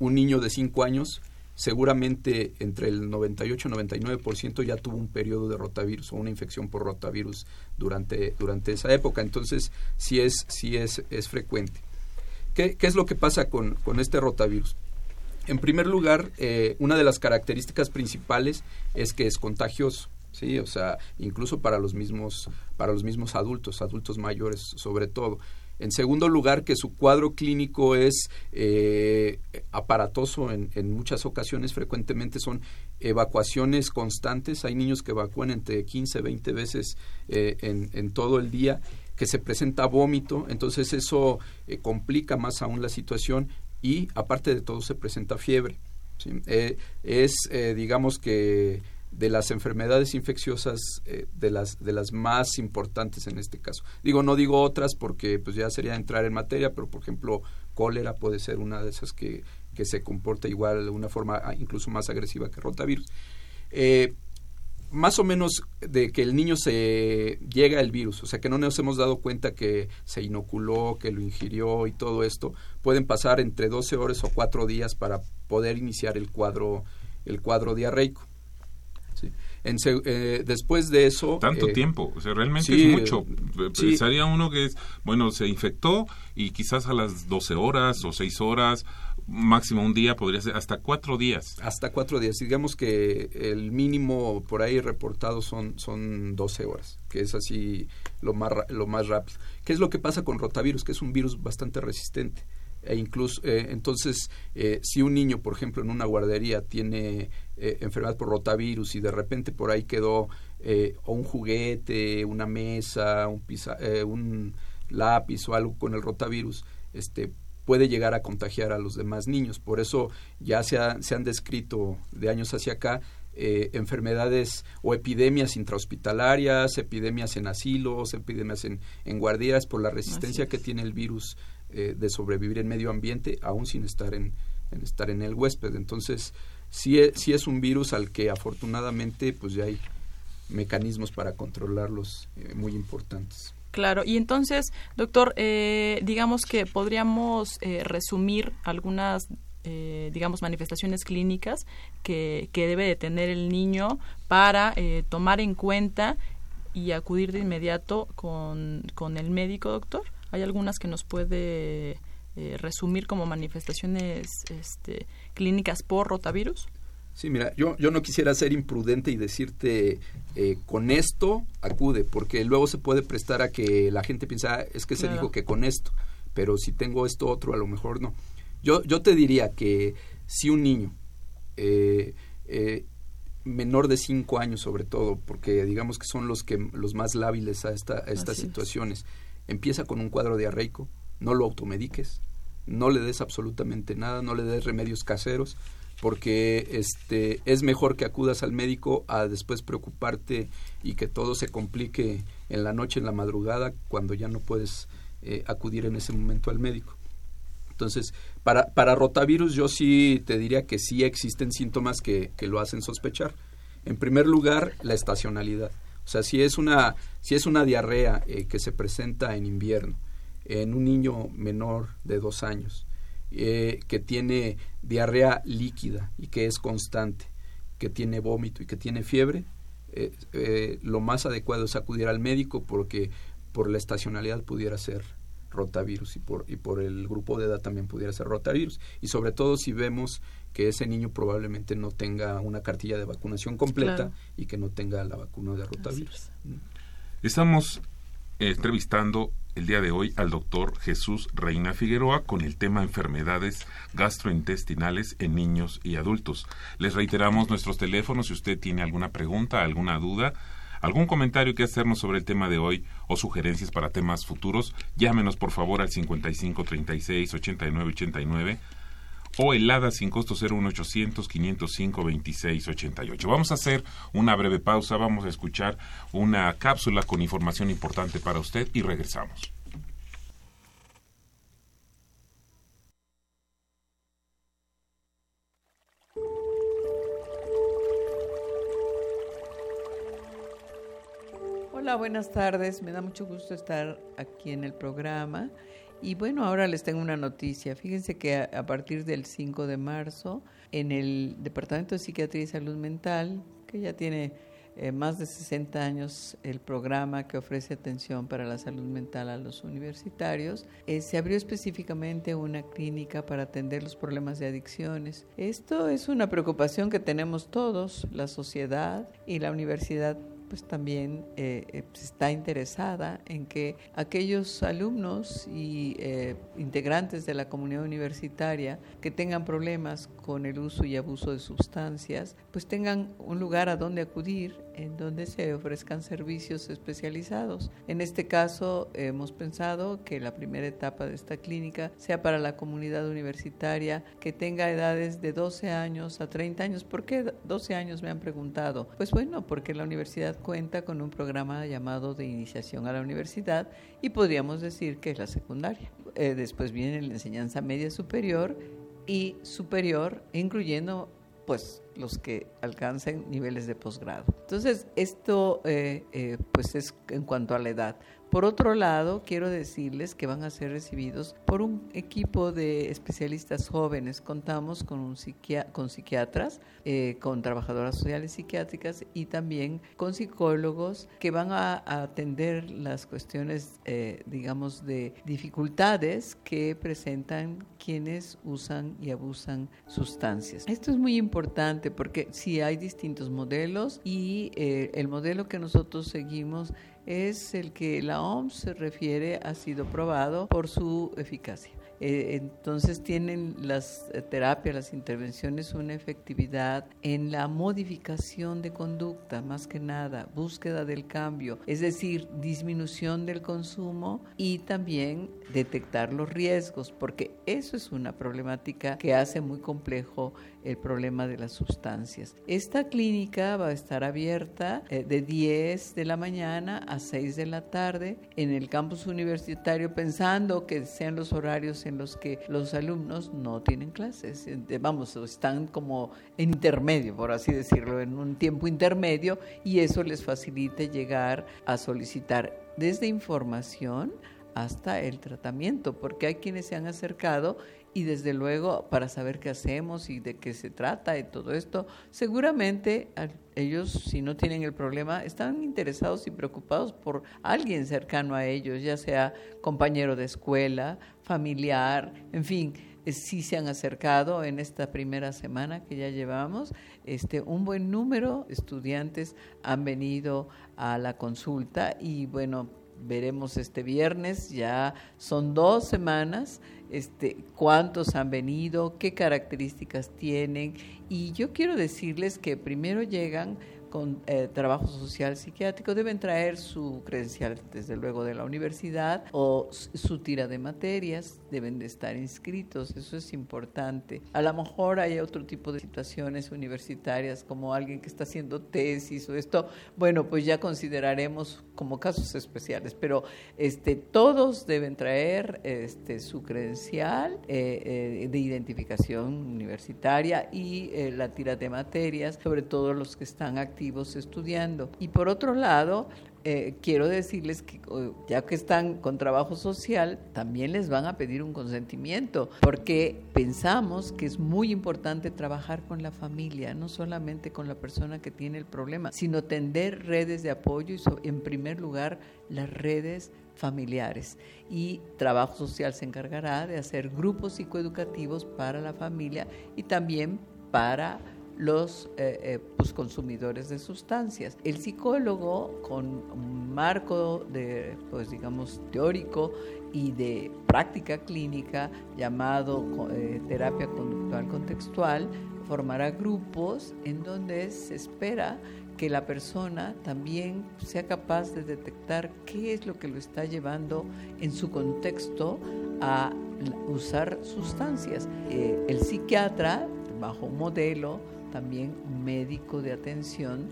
un niño de cinco años seguramente entre el 98 y 99% ya tuvo un periodo de rotavirus o una infección por rotavirus durante, durante esa época. Entonces, sí es, sí es, es frecuente. ¿Qué, ¿Qué, es lo que pasa con, con este rotavirus? En primer lugar, eh, una de las características principales es que es contagioso. Sí, o sea, incluso para los mismos para los mismos adultos, adultos mayores sobre todo. En segundo lugar, que su cuadro clínico es eh, aparatoso en, muchas ocasiones, frecuentemente son evacuaciones constantes. Hay niños que evacúan entre 15, 20 veces eh, en, todo el día, que se presenta vómito, entonces eso eh, complica más aún la situación y aparte de todo se presenta fiebre. es, digamos que de las enfermedades infecciosas eh, de las de las más importantes en este caso. Digo, no digo otras porque pues ya sería entrar en materia, pero por ejemplo, cólera puede ser una de esas que, que se comporta igual de una forma ah, incluso más agresiva que rotavirus. Eh, más o menos de que el niño se llega el virus, o sea que no nos hemos dado cuenta que se inoculó, que lo ingirió y todo esto, pueden pasar entre 12 horas o 4 días para poder iniciar el cuadro el cuadro diarreico. Eh, después de eso... Tanto eh, tiempo, o sea, realmente es mucho. Pensaría uno que es, bueno, se infectó y quizás a las 12 horas o 6 horas, máximo un día, podría ser hasta cuatro días. Hasta cuatro días. Digamos que el mínimo por ahí reportado son, son 12 horas, que es así lo más, lo más rápido. ¿Qué es lo que pasa con rotavirus? Que es un virus bastante resistente e incluso eh, entonces eh, si un niño por ejemplo en una guardería tiene eh, enfermedad por rotavirus y de repente por ahí quedó o un juguete una mesa un, un lápiz o algo con el rotavirus este puede llegar a contagiar a los demás niños. Por eso ya se, se han descrito de años hacia acá enfermedades o epidemias intrahospitalarias, epidemias en asilos, epidemias en, en guarderías por la resistencia que tiene el virus eh, de sobrevivir en medio ambiente aún sin estar en, estar en el huésped. Entonces, sí, es, es un virus al que afortunadamente pues ya hay mecanismos para controlarlos eh, muy importantes. Claro, y entonces, doctor, eh, digamos que podríamos resumir algunas, digamos, manifestaciones clínicas que, que, debe de tener el niño para tomar en cuenta y acudir de inmediato con, con el médico, doctor. Hay algunas que nos puede eh, resumir como manifestaciones este, clínicas por rotavirus. Sí, mira, yo, yo no quisiera ser imprudente y decirte eh, con esto acude, porque luego se puede prestar a que la gente piensa, ah, es que se dijo que con esto, pero si tengo esto otro, a lo mejor no. Yo, yo te diría que si un niño eh, menor de 5 años sobre todo, porque digamos que son los que los más lábiles a, esta, a estas situaciones, empieza con un cuadro diarreico, no lo automediques, no le des absolutamente nada, no le des remedios caseros, porque este es mejor que acudas al médico a después preocuparte y que todo se complique en la noche, en la madrugada, cuando ya no puedes eh, acudir en ese momento al médico. Entonces, para, para rotavirus yo sí te diría que sí existen síntomas que, que lo hacen sospechar. En primer lugar, la estacionalidad. O sea, si es una, si es una diarrea eh, que se presenta en invierno en un niño menor de dos años, eh, que tiene diarrea líquida y que es constante, que tiene vómito y que tiene fiebre, eh, lo más adecuado es acudir al médico porque por la estacionalidad pudiera ser rotavirus y por, y por el grupo de edad también pudiera ser rotavirus. Y sobre todo si vemos que ese niño probablemente no tenga una cartilla de vacunación completa y que no tenga la vacuna de rotavirus. Mm. Estamos entrevistando el día de hoy al doctor Jesús Reina Figueroa con el tema enfermedades gastrointestinales en niños y adultos. Les reiteramos nuestros teléfonos si usted tiene alguna pregunta, alguna duda, algún comentario que hacernos sobre el tema de hoy o sugerencias para temas futuros, llámenos por favor al 55 36 89 89 o helada sin costo 01800 505 2688. Vamos a hacer una breve pausa, vamos a escuchar una cápsula con información importante para usted y regresamos. Hola, buenas tardes. Me da mucho gusto estar aquí en el programa. Y bueno, ahora les tengo una noticia. Fíjense que a, partir del 5 de marzo, en el Departamento de Psiquiatría y Salud Mental, que ya tiene eh, más de 60 años el programa que ofrece atención para la salud mental a los universitarios, eh, se abrió específicamente una clínica para atender los problemas de adicciones. Esto es una preocupación que tenemos todos, la sociedad y la universidad pues también eh, eh, pues, está interesada en que aquellos alumnos y eh, integrantes de la comunidad universitaria que tengan problemas con el uso y abuso de sustancias, pues tengan un lugar a donde acudir en donde se ofrezcan servicios especializados. En este caso, hemos pensado que la primera etapa de esta clínica sea para la comunidad universitaria que tenga edades de 12 años a 30 años. ¿Por qué 12 años me han preguntado? Pues bueno, porque la universidad cuenta con un programa llamado de iniciación a la universidad y podríamos decir que es la secundaria. Eh, después viene la enseñanza media superior y superior, incluyendo pues los que alcancen niveles de posgrado. Entonces, esto eh, eh, pues es en cuanto a la edad. Por otro lado, quiero decirles que van a ser recibidos por un equipo de especialistas jóvenes. Contamos con, un con psiquiatras, eh, con trabajadoras sociales psiquiátricas y también con psicólogos que van a, atender las cuestiones, eh, digamos, de dificultades que presentan quienes usan y abusan sustancias. Esto es muy importante porque sí hay distintos modelos y eh, el modelo que nosotros seguimos es el que la OMS se refiere ha sido probado por su eficacia. Eh, entonces tienen las eh, terapias, las intervenciones una efectividad en la modificación de conducta, más que nada, búsqueda del cambio, es decir, disminución del consumo y también detectar los riesgos, porque eso es una problemática que hace muy complejo el problema de las sustancias. Esta clínica va a estar abierta eh, de 10 de la mañana a 6 de la tarde en el campus universitario, pensando que sean los horarios en los que los alumnos no tienen clases. Vamos, están como en intermedio, por así decirlo, en un tiempo intermedio y eso les facilita llegar a solicitar desde información hasta el tratamiento, porque hay quienes se han acercado y desde luego para saber qué hacemos y de qué se trata y todo esto, seguramente ellos si no tienen el problema están interesados y preocupados por alguien cercano a ellos, ya sea compañero de escuela, familiar, en fin, sí se han acercado en esta primera semana que ya llevamos, este un buen número de estudiantes han venido a la consulta y bueno, veremos este viernes, ya son dos semanas, este, cuántos han venido, qué características tienen. Y yo quiero decirles que primero llegan con eh, trabajo social psiquiátrico deben traer su credencial, desde luego, de la universidad o su tira de materias, deben de estar inscritos, eso es importante. A lo mejor hay otro tipo de situaciones universitarias, como alguien que está haciendo tesis o esto, bueno, pues ya consideraremos como casos especiales, pero este, todos deben traer este, su credencial eh, eh, de identificación universitaria y la tira de materias, sobre todo los que están activos estudiando. Y por otro lado, eh, quiero decirles que ya que están con trabajo social, también les van a pedir un consentimiento, porque pensamos que es muy importante trabajar con la familia, no solamente con la persona que tiene el problema, sino tender redes de apoyo y en primer lugar las redes familiares. Y trabajo social se encargará de hacer grupos psicoeducativos para la familia y también para los eh, eh, pues, consumidores de sustancias. El psicólogo, con un marco de, pues digamos, teórico y de práctica clínica llamado eh, terapia conductual contextual, formará grupos en donde se espera que la persona también sea capaz de detectar qué es lo que lo está llevando en su contexto a usar sustancias. El psiquiatra, bajo un modelo también médico de atención,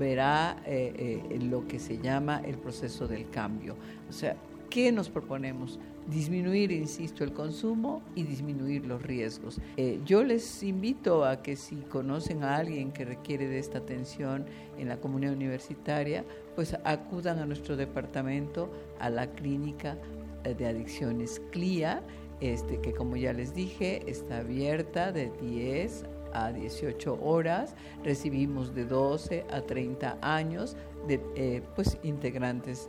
verá eh, eh, lo que se llama el proceso del cambio. O sea, ¿qué nos proponemos? disminuir, insisto, el consumo y disminuir los riesgos. Eh, yo les invito a que si conocen a alguien que requiere de esta atención en la comunidad universitaria, pues acudan a nuestro departamento, a la clínica eh, de adicciones CLIA, este, que como ya les dije, está abierta de 10 a 18 horas, recibimos de 12 a 30 años de eh, pues, integrantes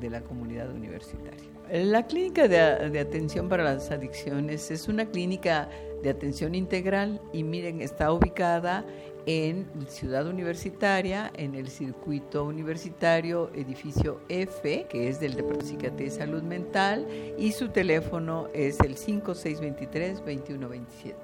de la comunidad universitaria. La clínica de, atención para las adicciones es una clínica de atención integral y miren, está ubicada en Ciudad Universitaria, en el circuito universitario edificio F, que es del Departamento de Psiquiatría y Salud Mental, y su teléfono es el 5623-2127.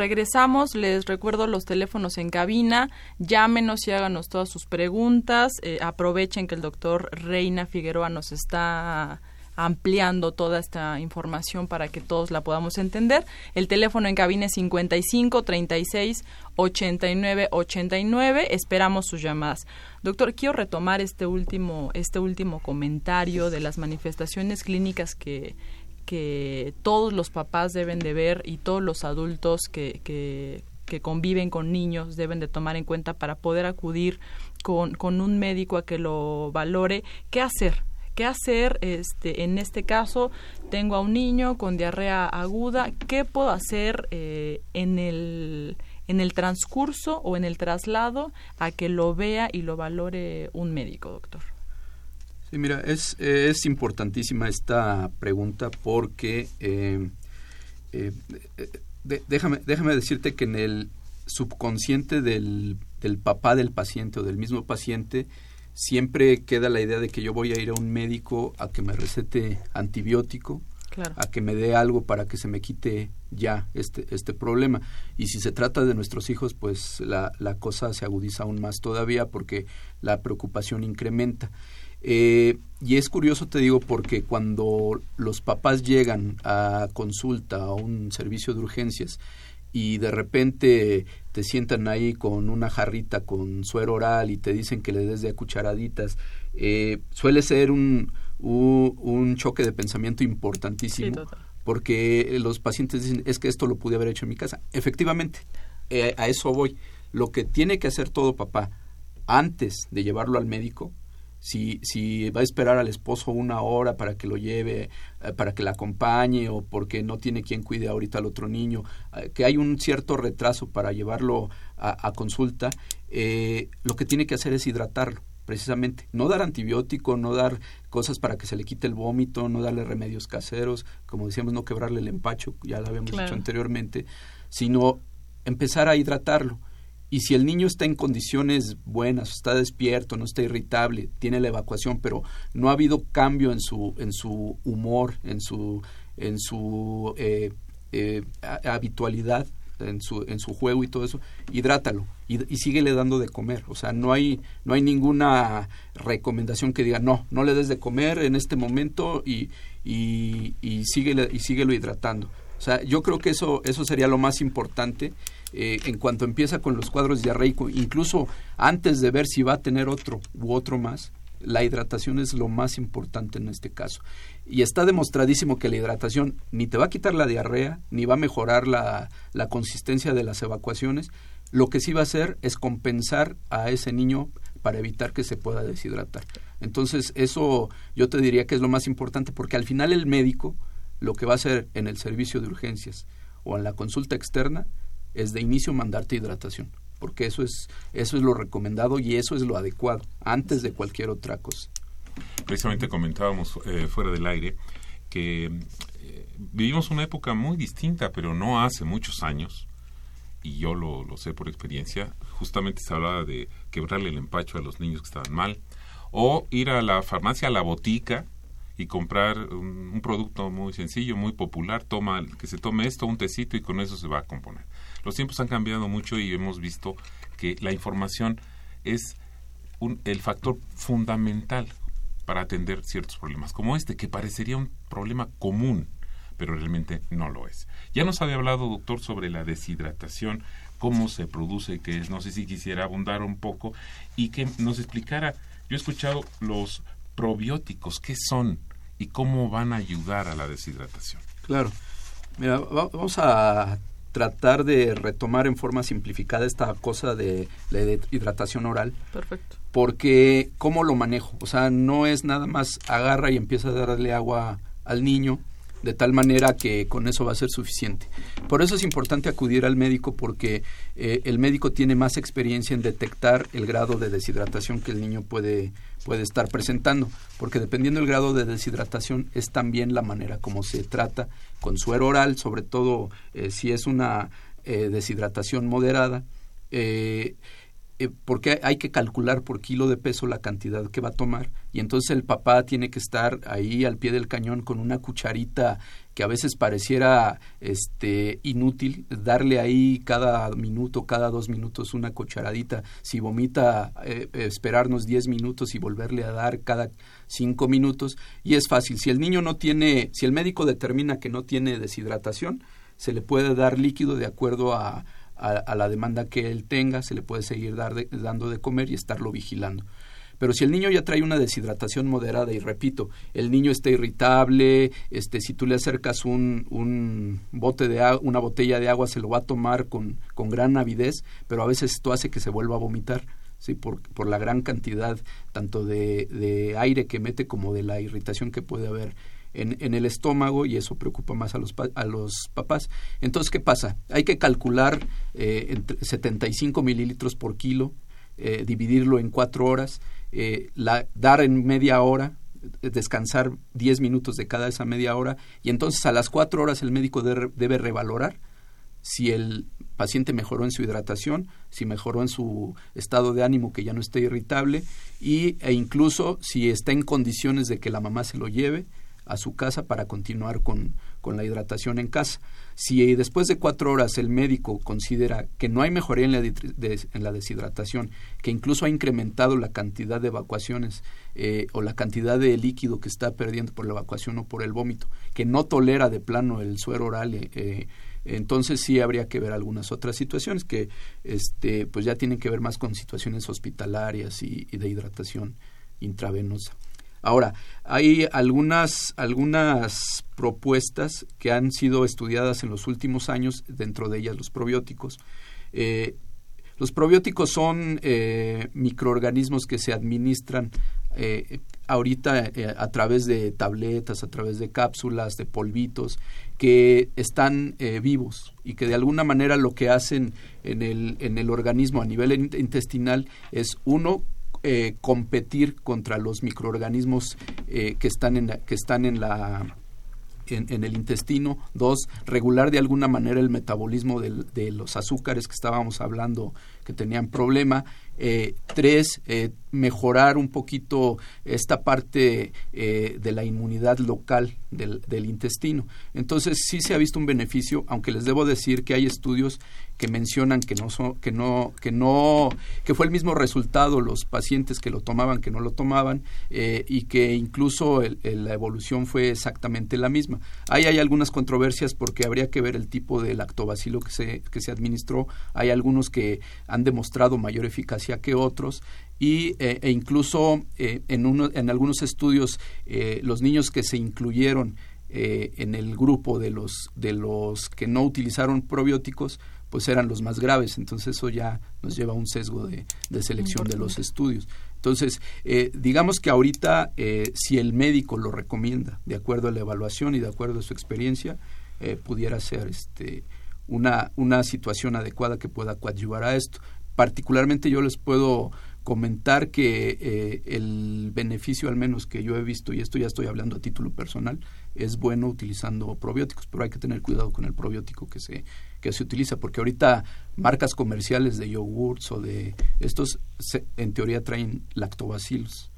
Regresamos, les recuerdo los teléfonos en cabina, llámenos y háganos todas sus preguntas, eh, aprovechen que el doctor Reina Figueroa nos está ampliando toda esta información para que todos la podamos entender. El teléfono en cabina es 55 36 89 89. Esperamos sus llamadas. Doctor, quiero retomar este último este último comentario de las manifestaciones clínicas que que todos los papás deben de ver y todos los adultos que, que, conviven con niños deben de tomar en cuenta para poder acudir con, con un médico a que lo valore. ¿Qué hacer? ¿Qué hacer este, en este caso? Tengo a un niño con diarrea aguda. ¿Qué puedo hacer eh, en, el, en el transcurso o en el traslado a que lo vea y lo valore un médico, doctor? Sí, mira, es, es importantísima esta pregunta porque eh, eh, déjame, déjame decirte que en el subconsciente del, del papá del paciente o del mismo paciente siempre queda la idea de que yo voy a ir a un médico a que me recete antibiótico, a que me dé algo para que se me quite ya este, este problema. Y si se trata de nuestros hijos, pues la, la cosa se agudiza aún más todavía porque la preocupación incrementa. Eh, y es curioso, te digo, porque cuando los papás llegan a consulta a un servicio de urgencias y de repente te sientan ahí con una jarrita con suero oral y te dicen que le des de cucharaditas, eh, suele ser un, un, choque de pensamiento importantísimo. porque los pacientes dicen, es que esto lo pude haber hecho en mi casa. Efectivamente, eh, a eso voy. Lo que tiene que hacer todo papá antes de llevarlo al médico si, si va a esperar al esposo una hora para que lo lleve, eh, para que la acompañe o porque no tiene quien cuide ahorita al otro niño, eh, que hay un cierto retraso para llevarlo a, consulta, eh, lo que tiene que hacer es hidratarlo precisamente. No dar antibiótico, no dar cosas para que se le quite el vómito, no darle remedios caseros, como decíamos, no quebrarle el empacho, ya lo habíamos dicho anteriormente, sino empezar a hidratarlo. Y si el niño está en condiciones buenas, está despierto, no está irritable, tiene la evacuación, pero no ha habido cambio en su, en su humor, en su, en su eh, eh, habitualidad, en su, en su juego y todo eso, hidrátalo y, y síguele dando de comer. O sea, no hay, no hay ninguna recomendación que diga, no, no le des de comer en este momento y, y, y, síguele, y síguelo hidratando. O sea, yo creo que eso, eso sería lo más importante eh, en cuanto empieza con los cuadros diarreicos, incluso antes de ver si va a tener otro u otro más, la hidratación es lo más importante en este caso. Y está demostradísimo que la hidratación ni te va a quitar la diarrea, ni va a mejorar la, la consistencia de las evacuaciones. Lo que sí va a hacer es compensar a ese niño para evitar que se pueda deshidratar. Entonces, eso yo te diría que es lo más importante porque al final el médico lo que va a hacer en el servicio de urgencias o en la consulta externa es de inicio mandarte hidratación, porque eso es, eso es lo recomendado y eso es lo adecuado, antes de cualquier otra cosa. Precisamente comentábamos eh, fuera del aire que eh, vivimos una época muy distinta, pero no hace muchos años, y yo lo, lo sé por experiencia, justamente se hablaba de quebrarle el empacho a los niños que estaban mal, o ir a la farmacia, a la botica, y comprar un, producto muy sencillo, muy popular, toma que se tome esto, un tecito y con eso se va a componer. Los tiempos han cambiado mucho y hemos visto que la información es el factor fundamental para atender ciertos problemas, como este, que parecería un problema común, pero realmente no lo es. Ya nos había hablado, doctor, sobre la deshidratación, cómo se produce, que es, no sé si quisiera abundar un poco, y que nos explicara, yo he escuchado los probióticos, ¿qué son? y cómo van a ayudar a la deshidratación. Claro. Mira, vamos a tratar de retomar en forma simplificada esta cosa de la hidratación oral. Perfecto. Porque, ¿cómo lo manejo? O sea, no es nada más agarra y empieza a darle agua al niño de tal manera que con eso va a ser suficiente. Por eso es importante acudir al médico porque eh, el médico tiene más experiencia en detectar el grado de deshidratación que el niño puede, puede estar presentando, porque dependiendo del grado de deshidratación es también la manera como se trata con suero oral, sobre todo eh, si es una eh, deshidratación moderada. Eh, porque hay que calcular por kilo de peso la cantidad que va a tomar y entonces el papá tiene que estar ahí al pie del cañón con una cucharita que a veces pareciera este inútil darle ahí cada minuto cada dos minutos una cucharadita. Si vomita eh, esperarnos diez minutos y volverle a dar cada cinco minutos y es fácil. Si el niño no tiene si el médico determina que no tiene deshidratación se le puede dar líquido de acuerdo a a, la demanda que él tenga, se le puede seguir dar dando de comer y estarlo vigilando. Pero si el niño ya trae una deshidratación moderada, y repito, el niño está irritable, este, si tú le acercas un, un bote de una botella de agua, se lo va a tomar con, con gran avidez, pero a veces esto hace que se vuelva a vomitar. ¿sí? por, por la gran cantidad tanto de, de aire que mete como de la irritación que puede haber en, el estómago y eso preocupa más a los, a los papás. Entonces, ¿qué pasa? Hay que calcular eh, entre 75 mililitros por kilo, eh, dividirlo en cuatro horas, eh, dar en media hora, descansar 10 minutos de cada esa media hora y entonces a las cuatro horas el médico debe revalorar si el paciente mejoró en su hidratación, si mejoró en su estado de ánimo que ya no esté irritable y, e incluso si está en condiciones de que la mamá se lo lleve a su casa para continuar con, con la hidratación en casa. Si después de cuatro horas el médico considera que no hay mejoría en la, en la deshidratación, que incluso ha incrementado la cantidad de evacuaciones eh, o la cantidad de líquido que está perdiendo por la evacuación o por el vómito, que no tolera de plano el suero oral, eh, eh, entonces sí habría que ver algunas otras situaciones que este, pues ya tienen que ver más con situaciones hospitalarias y de hidratación intravenosa. Ahora, hay algunas, algunas propuestas que han sido estudiadas en los últimos años, dentro de ellas los probióticos. Eh, los probióticos son eh, microorganismos que se administran eh, ahorita a través de tabletas, a través de cápsulas, de polvitos, que están vivos y que de alguna manera lo que hacen en el, en el organismo a nivel intestinal es, uno, eh, competir contra los microorganismos eh, que están en que están en la en, el intestino, dos, regular de alguna manera el metabolismo de los azúcares que estábamos hablando que tenían problema, eh, tres, eh, mejorar un poquito esta parte eh, de la inmunidad local del, del, intestino. Entonces sí se ha visto un beneficio, aunque les debo decir que hay estudios que mencionan que no son, que no, que no, que fue el mismo resultado los pacientes que lo tomaban que no lo tomaban y que incluso la evolución fue exactamente la misma. Ahí hay algunas controversias porque habría que ver el tipo de lactobacilo que se, que se administró. Hay algunos que han demostrado mayor eficacia que otros y, eh, e incluso eh, en, uno, en algunos estudios eh, los niños que se incluyeron en el grupo de los, de los que no utilizaron probióticos pues eran los más graves, entonces eso ya nos lleva a un sesgo de, de selección de los estudios. Entonces, digamos que ahorita, si el médico lo recomienda, de acuerdo a la evaluación y de acuerdo a su experiencia, pudiera ser este, una, una situación adecuada que pueda coadyuvar a esto. Particularmente yo les puedo comentar que eh, el beneficio al menos que yo he visto, y esto ya estoy hablando a título personal, es bueno utilizando probióticos, pero hay que tener cuidado con el probiótico que se, que se utiliza, porque ahorita marcas comerciales de yogurts o de estos en teoría traen lactobacilos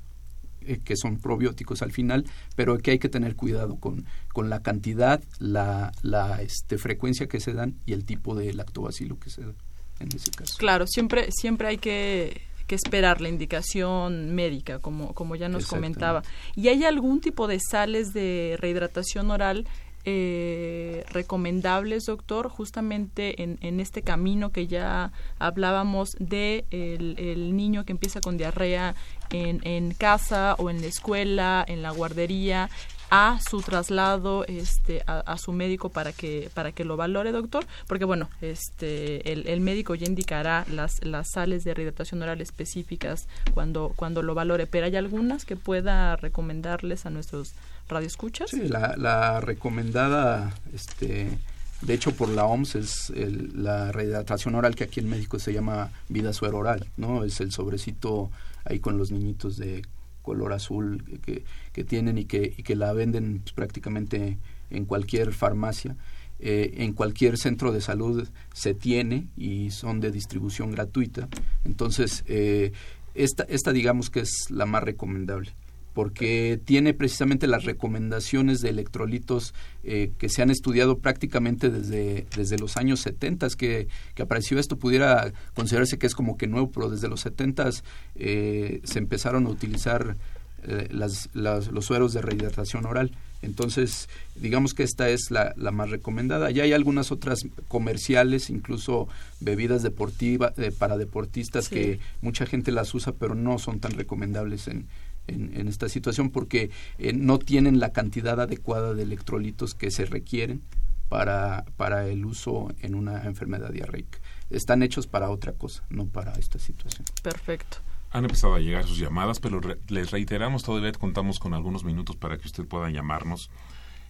eh, que son probióticos al final, pero que hay que tener cuidado con, con la cantidad, la, la este, frecuencia que se dan y el tipo de lactobacilo que se da en ese caso. Claro, siempre, siempre hay que, que esperar la indicación médica, como, como ya nos comentaba. ¿Y hay algún tipo de sales de rehidratación oral eh, recomendables, doctor, justamente en, en, este camino que ya hablábamos de el, el, niño que empieza con diarrea en, en casa o en la escuela, en la guardería, a su traslado este a, su médico para que para que lo valore doctor porque bueno este el, el, médico ya indicará las las sales de rehidratación oral específicas cuando cuando lo valore pero hay algunas que pueda recomendarles a nuestros radioescuchas sí la, la recomendada este de hecho por la OMS es el, la rehidratación oral que aquí en México se llama vida suero oral no es el sobrecito ahí con los niñitos de color azul que, que tienen y que, y que la venden pues, prácticamente en cualquier farmacia. Eh, en cualquier centro de salud se tiene y son de distribución gratuita. Entonces, eh, esta, esta digamos que es la más recomendable porque tiene precisamente las recomendaciones de electrolitos eh, que se han estudiado prácticamente desde, desde los años 70 que, que apareció esto pudiera considerarse que es como que nuevo, pero desde los 70 eh, se empezaron a utilizar eh, las, las, los sueros de rehidratación oral. Entonces, digamos que esta es la, la, más recomendada. Ya hay algunas otras comerciales, incluso bebidas deportivas eh, para deportistas sí. que mucha gente las usa, pero no son tan recomendables en, en, en esta situación porque eh, no tienen la cantidad adecuada de electrolitos que se requieren para, para el uso en una enfermedad diarreica. Están hechos para otra cosa, no para esta situación. Perfecto. Han empezado a llegar sus llamadas, pero re les reiteramos, todavía contamos con algunos minutos para que usted pueda llamarnos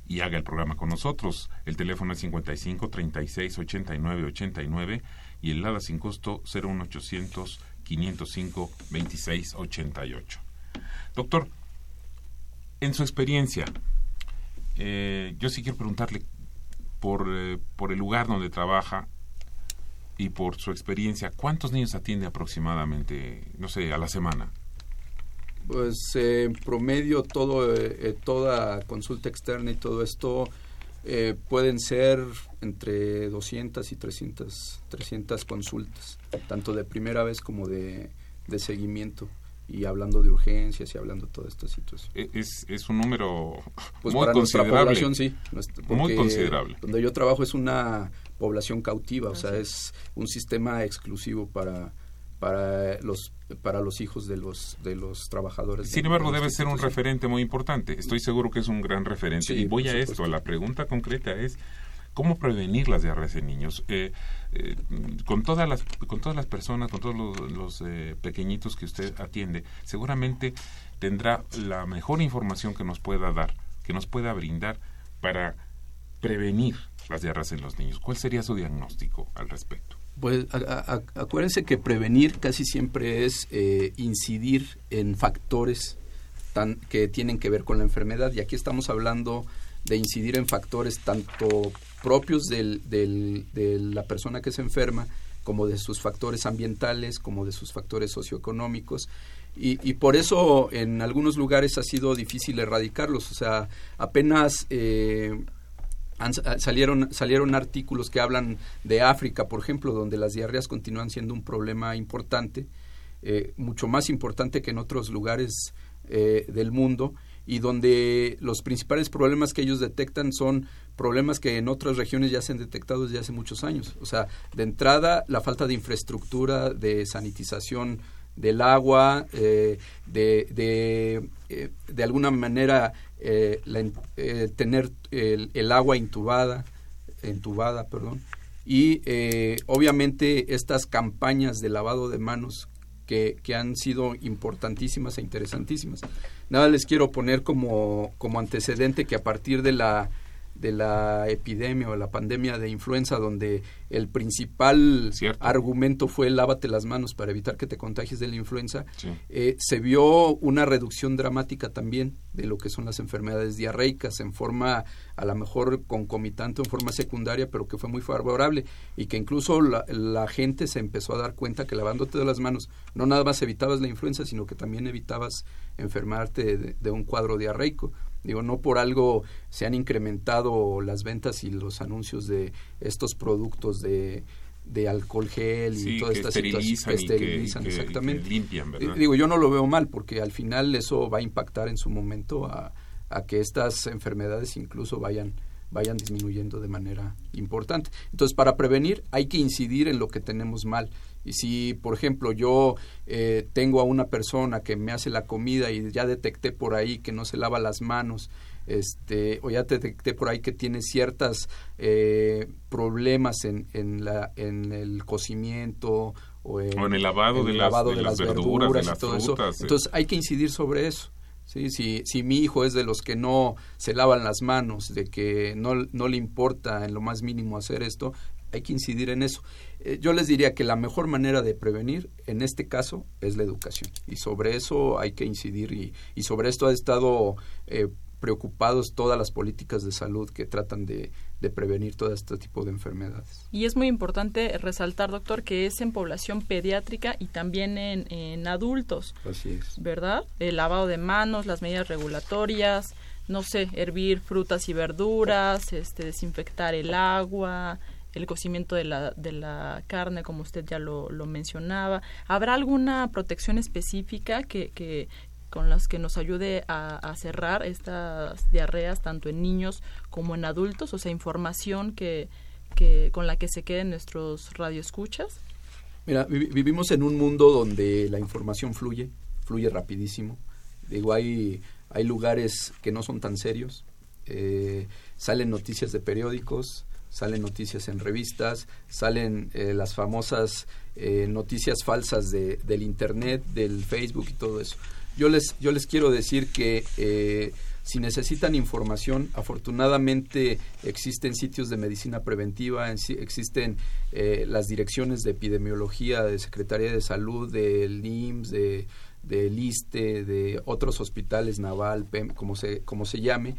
y haga el programa con nosotros. El teléfono es 55 36 89 89 y el LADA sin costo 01800 505 26 88. Doctor, en su experiencia, eh, yo sí quiero preguntarle por, eh, por el lugar donde trabaja y por su experiencia, ¿cuántos niños atiende aproximadamente, no sé, a la semana? Pues eh, en promedio todo, eh, toda consulta externa y todo esto eh, pueden ser entre 200 y 300, 300 consultas, tanto de primera vez como de, de seguimiento y hablando de urgencias y hablando de toda esta situación. Es, es un número pues muy para considerable. Nuestra población, sí. Muy considerable. Donde yo trabajo es una población cautiva, o sea, es un sistema exclusivo para para los para los hijos de los de los trabajadores. Sin embargo, de debe ser un referente muy importante. Estoy seguro que es un gran referente. Sí, y voy a esto, la pregunta concreta es cómo prevenir las diarreas en niños. Eh, eh, con todas las con todas las personas, con todos los, eh, pequeñitos que usted atiende, seguramente tendrá la mejor información que nos pueda dar, que nos pueda brindar para prevenir las diarreas en los niños. ¿Cuál sería su diagnóstico al respecto? Pues a, a, acuérdense que prevenir casi siempre es eh, incidir en factores tan, que tienen que ver con la enfermedad y aquí estamos hablando de incidir en factores tanto propios del, del, de la persona que se enferma como de sus factores ambientales, como de sus factores socioeconómicos. Y, por eso en algunos lugares ha sido difícil erradicarlos. O sea, apenas eh, salieron, salieron artículos que hablan de África, por ejemplo, donde las diarreas continúan siendo un problema importante, eh, mucho más importante que en otros lugares eh, del mundo, y donde los principales problemas que ellos detectan son problemas que en otras regiones ya se han detectado desde hace muchos años. O sea, de entrada, la falta de infraestructura, de sanitización del agua, eh, de, de, eh, de, alguna manera eh, tener el, agua intubada, entubada, perdón, y obviamente estas campañas de lavado de manos que, que, han sido importantísimas e interesantísimas. Nada les quiero poner como, como antecedente que a partir de la de la epidemia o la pandemia de influenza, donde el principal argumento fue lávate las manos para evitar que te contagies de la influenza, eh, se vio una reducción dramática también de lo que son las enfermedades diarreicas en forma a lo mejor concomitante en forma secundaria, pero que fue muy favorable y que incluso la, gente se empezó a dar cuenta que lavándote de las manos no nada más evitabas la influenza, sino que también evitabas enfermarte de un cuadro diarreico. Digo, no por algo se han incrementado las ventas y los anuncios de estos productos de, de alcohol gel y todas estas situaciones que esterilizan, exactamente. limpian, ¿verdad? Digo, yo no lo veo mal porque al final eso va a impactar en su momento a, a que estas enfermedades incluso vayan vayan disminuyendo de manera importante. Entonces, para prevenir hay que incidir en lo que tenemos mal. Y si, por ejemplo, yo eh, tengo a una persona que me hace la comida y ya detecté por ahí que no se lava las manos, este, o ya detecté por ahí que tiene ciertos eh, problemas en, en, la, en el cocimiento o en, el lavado, de, las, verduras, y todo eso. Entonces hay que incidir sobre eso. ¿sí? Si, si mi hijo es de los que no se lavan las manos, de que no, no le importa en lo más mínimo hacer esto, hay que incidir en eso. Eh, yo les diría que la mejor manera de prevenir en este caso es la educación y sobre eso hay que incidir y, y sobre esto ha estado eh, preocupados todas las políticas de salud que tratan de, de, prevenir todo este tipo de enfermedades. Y es muy importante resaltar, doctor, que es en población pediátrica y también en, en adultos. Así es. ¿Verdad? El lavado de manos, las medidas regulatorias, no sé, hervir frutas y verduras, este, desinfectar el agua, el cocimiento de la, de la carne, como usted ya lo, lo mencionaba. ¿Habrá alguna protección específica que, con las que nos ayude a, cerrar estas diarreas tanto en niños como en adultos? O sea, información que, que con la que se queden nuestros radioescuchas. Mira, vivimos en un mundo donde la información fluye, fluye rapidísimo. Digo, hay, hay lugares que no son tan serios. Eh, salen noticias de periódicos, salen noticias en revistas, salen eh, las famosas eh, noticias falsas de, del Internet, del Facebook y todo eso. Yo les, yo les quiero decir que eh, si necesitan información, afortunadamente existen sitios de medicina preventiva, existen las direcciones de epidemiología de Secretaría de Salud, del IMSS, de, del ISTE, de otros hospitales, Naval, PEM, como se, como se llame,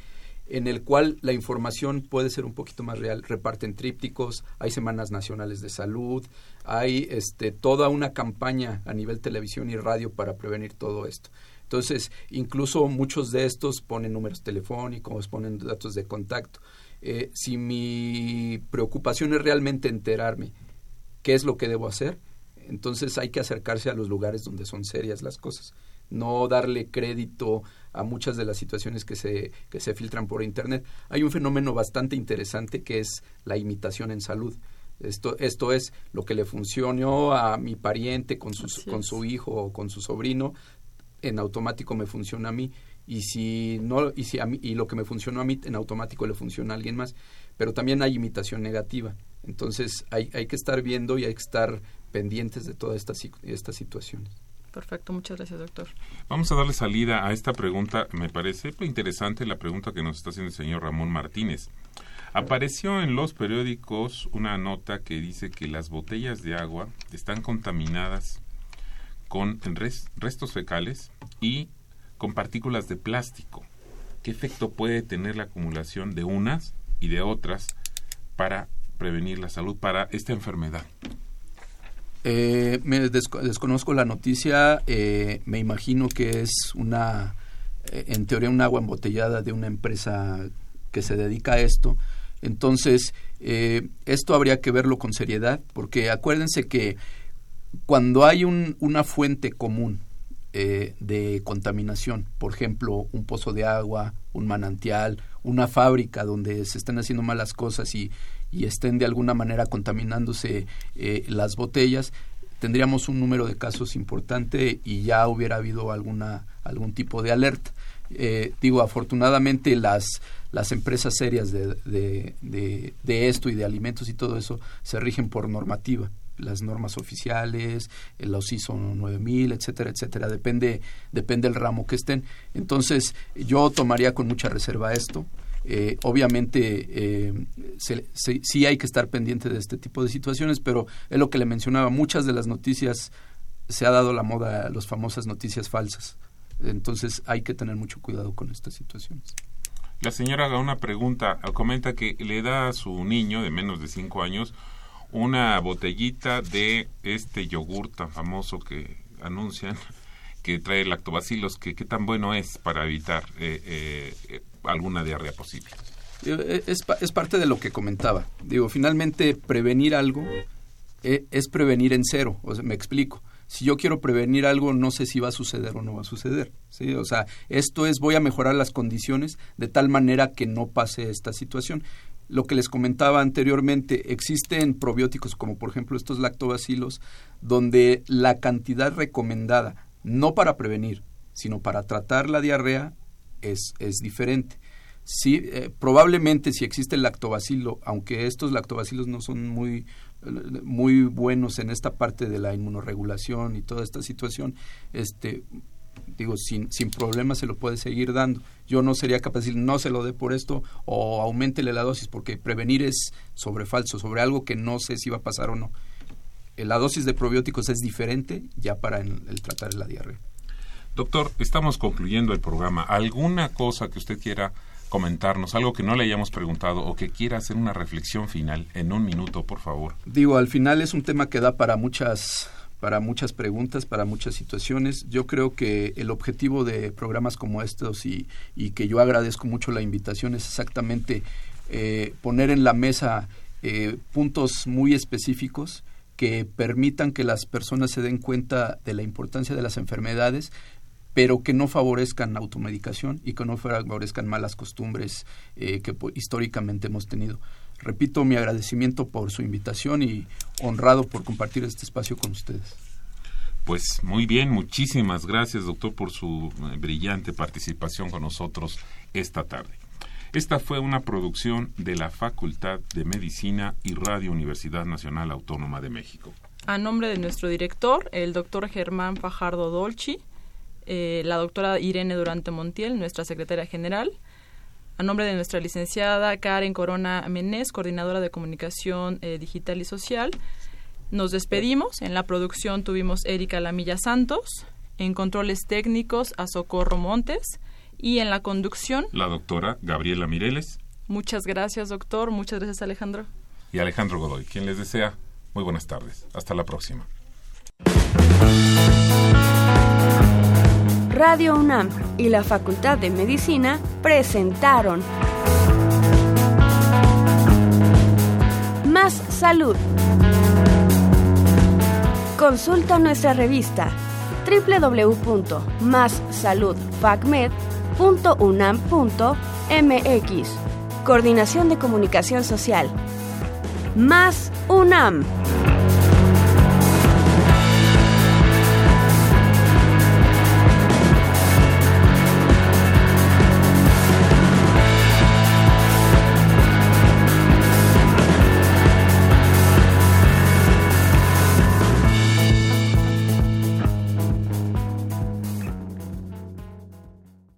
en el cual la información puede ser un poquito más real. Reparten trípticos, hay semanas nacionales de salud, hay este, toda una campaña a nivel televisión y radio para prevenir todo esto. Entonces, incluso muchos de estos ponen números telefónicos, ponen datos de contacto. Eh, si mi preocupación es realmente enterarme qué es lo que debo hacer, entonces hay que acercarse a los lugares donde son serias las cosas no darle crédito a muchas de las situaciones que se, que se filtran por Internet. Hay un fenómeno bastante interesante que es la imitación en salud. Esto, esto es lo que le funcionó a mi pariente con, con su hijo o con su sobrino, en automático me funciona a mí. Y si no y si a mí y lo que me funcionó a mí en automático le funciona a alguien más. Pero también hay imitación negativa. Entonces hay, hay que estar viendo y hay que estar pendientes de todas estas estas situaciones Perfecto, muchas gracias, doctor. Vamos a darle salida a esta pregunta. Me parece interesante la pregunta que nos está haciendo el señor Ramón Martínez. Apareció en los periódicos una nota que dice que las botellas de agua están contaminadas con restos fecales y con partículas de plástico. ¿Qué efecto puede tener la acumulación de unas y de otras para prevenir la salud, para esta enfermedad? Eh, me desconozco la noticia, eh, me imagino que es una, eh, en teoría, un agua embotellada de una empresa que se dedica a esto. Entonces, esto habría que verlo con seriedad, porque acuérdense que cuando hay un, una fuente común de contaminación, por ejemplo, un pozo de agua, un manantial, una fábrica donde se están haciendo malas cosas y, y estén de alguna manera contaminándose eh, las botellas, tendríamos un número de casos importante y ya hubiera habido alguna algún tipo de alerta. Eh, digo, afortunadamente las, las empresas serias de, de, esto y de alimentos y todo eso se rigen por normativa las normas oficiales, los ISO 9000, etcétera, etcétera, depende depende del ramo que estén. Entonces, yo tomaría con mucha reserva esto. Eh, obviamente eh, sí hay que estar pendiente de este tipo de situaciones, pero es lo que le mencionaba, muchas de las noticias se ha dado la moda a las famosas noticias falsas. Entonces hay que tener mucho cuidado con estas situaciones. La señora haga una pregunta, comenta que le da a su niño de menos de 5 años una botellita de este yogur tan famoso que anuncian que trae lactobacilos, que qué tan bueno es para evitar eh, eh, alguna diarrea posible. Eh, es, es, parte de lo que comentaba. Digo, finalmente prevenir algo es prevenir en cero. O sea, me explico. Si yo quiero prevenir algo, no sé si va a suceder o no va a suceder. ¿sí? O sea, esto es, voy a mejorar las condiciones de tal manera que no pase esta situación lo que les comentaba anteriormente, existen probióticos como por ejemplo estos lactobacilos, donde la cantidad recomendada, no para prevenir, sino para tratar la diarrea, es, es diferente. Sí, eh, probablemente si existe el lactobacilo, aunque estos lactobacilos no son muy, muy buenos en esta parte de la inmunoregulación y toda esta situación, este, digo, sin, sin problemas se lo puede seguir dando. Yo no sería capaz de decir, no se lo dé por esto o aumentele la dosis, porque prevenir es sobre falso, sobre algo que no sé si va a pasar o no. Eh, la dosis de probióticos es diferente ya para el, el tratar la diarrea. Doctor, estamos concluyendo el programa. ¿Alguna cosa que usted quiera comentarnos, algo que no le hayamos preguntado o que quiera hacer una reflexión final en un minuto, por favor? Digo, al final es un tema que da para muchas para muchas preguntas, para muchas situaciones. Yo creo que el objetivo de programas como estos y, que yo agradezco mucho la invitación es exactamente eh, poner en la mesa eh, puntos muy específicos que permitan que las personas se den cuenta de la importancia de las enfermedades, pero que no favorezcan automedicación y que no favorezcan malas costumbres eh, que históricamente hemos tenido. Repito mi agradecimiento por su invitación y honrado por compartir este espacio con ustedes. Pues muy bien, muchísimas gracias doctor por su eh, brillante participación con nosotros esta tarde. Esta fue una producción de la Facultad de Medicina y Radio Universidad Nacional Autónoma de México. A nombre de nuestro director, el doctor Germán Fajardo Dolci, eh, la doctora Irene Durante Montiel, nuestra secretaria general, a nombre de nuestra licenciada Karen Corona Menés, coordinadora de comunicación eh, digital y social, nos despedimos. En la producción tuvimos Erika Lamilla Santos, en controles técnicos a Socorro Montes y en la conducción la doctora Gabriela Mireles. Muchas gracias, doctor. Muchas gracias, Alejandro. Y Alejandro Godoy, quien les desea muy buenas tardes. Hasta la próxima. Radio UNAM y la Facultad de Medicina presentaron Más Salud. Consulta nuestra revista www.massaludfacmed.unam.mx. Coordinación de Comunicación Social. Más UNAM.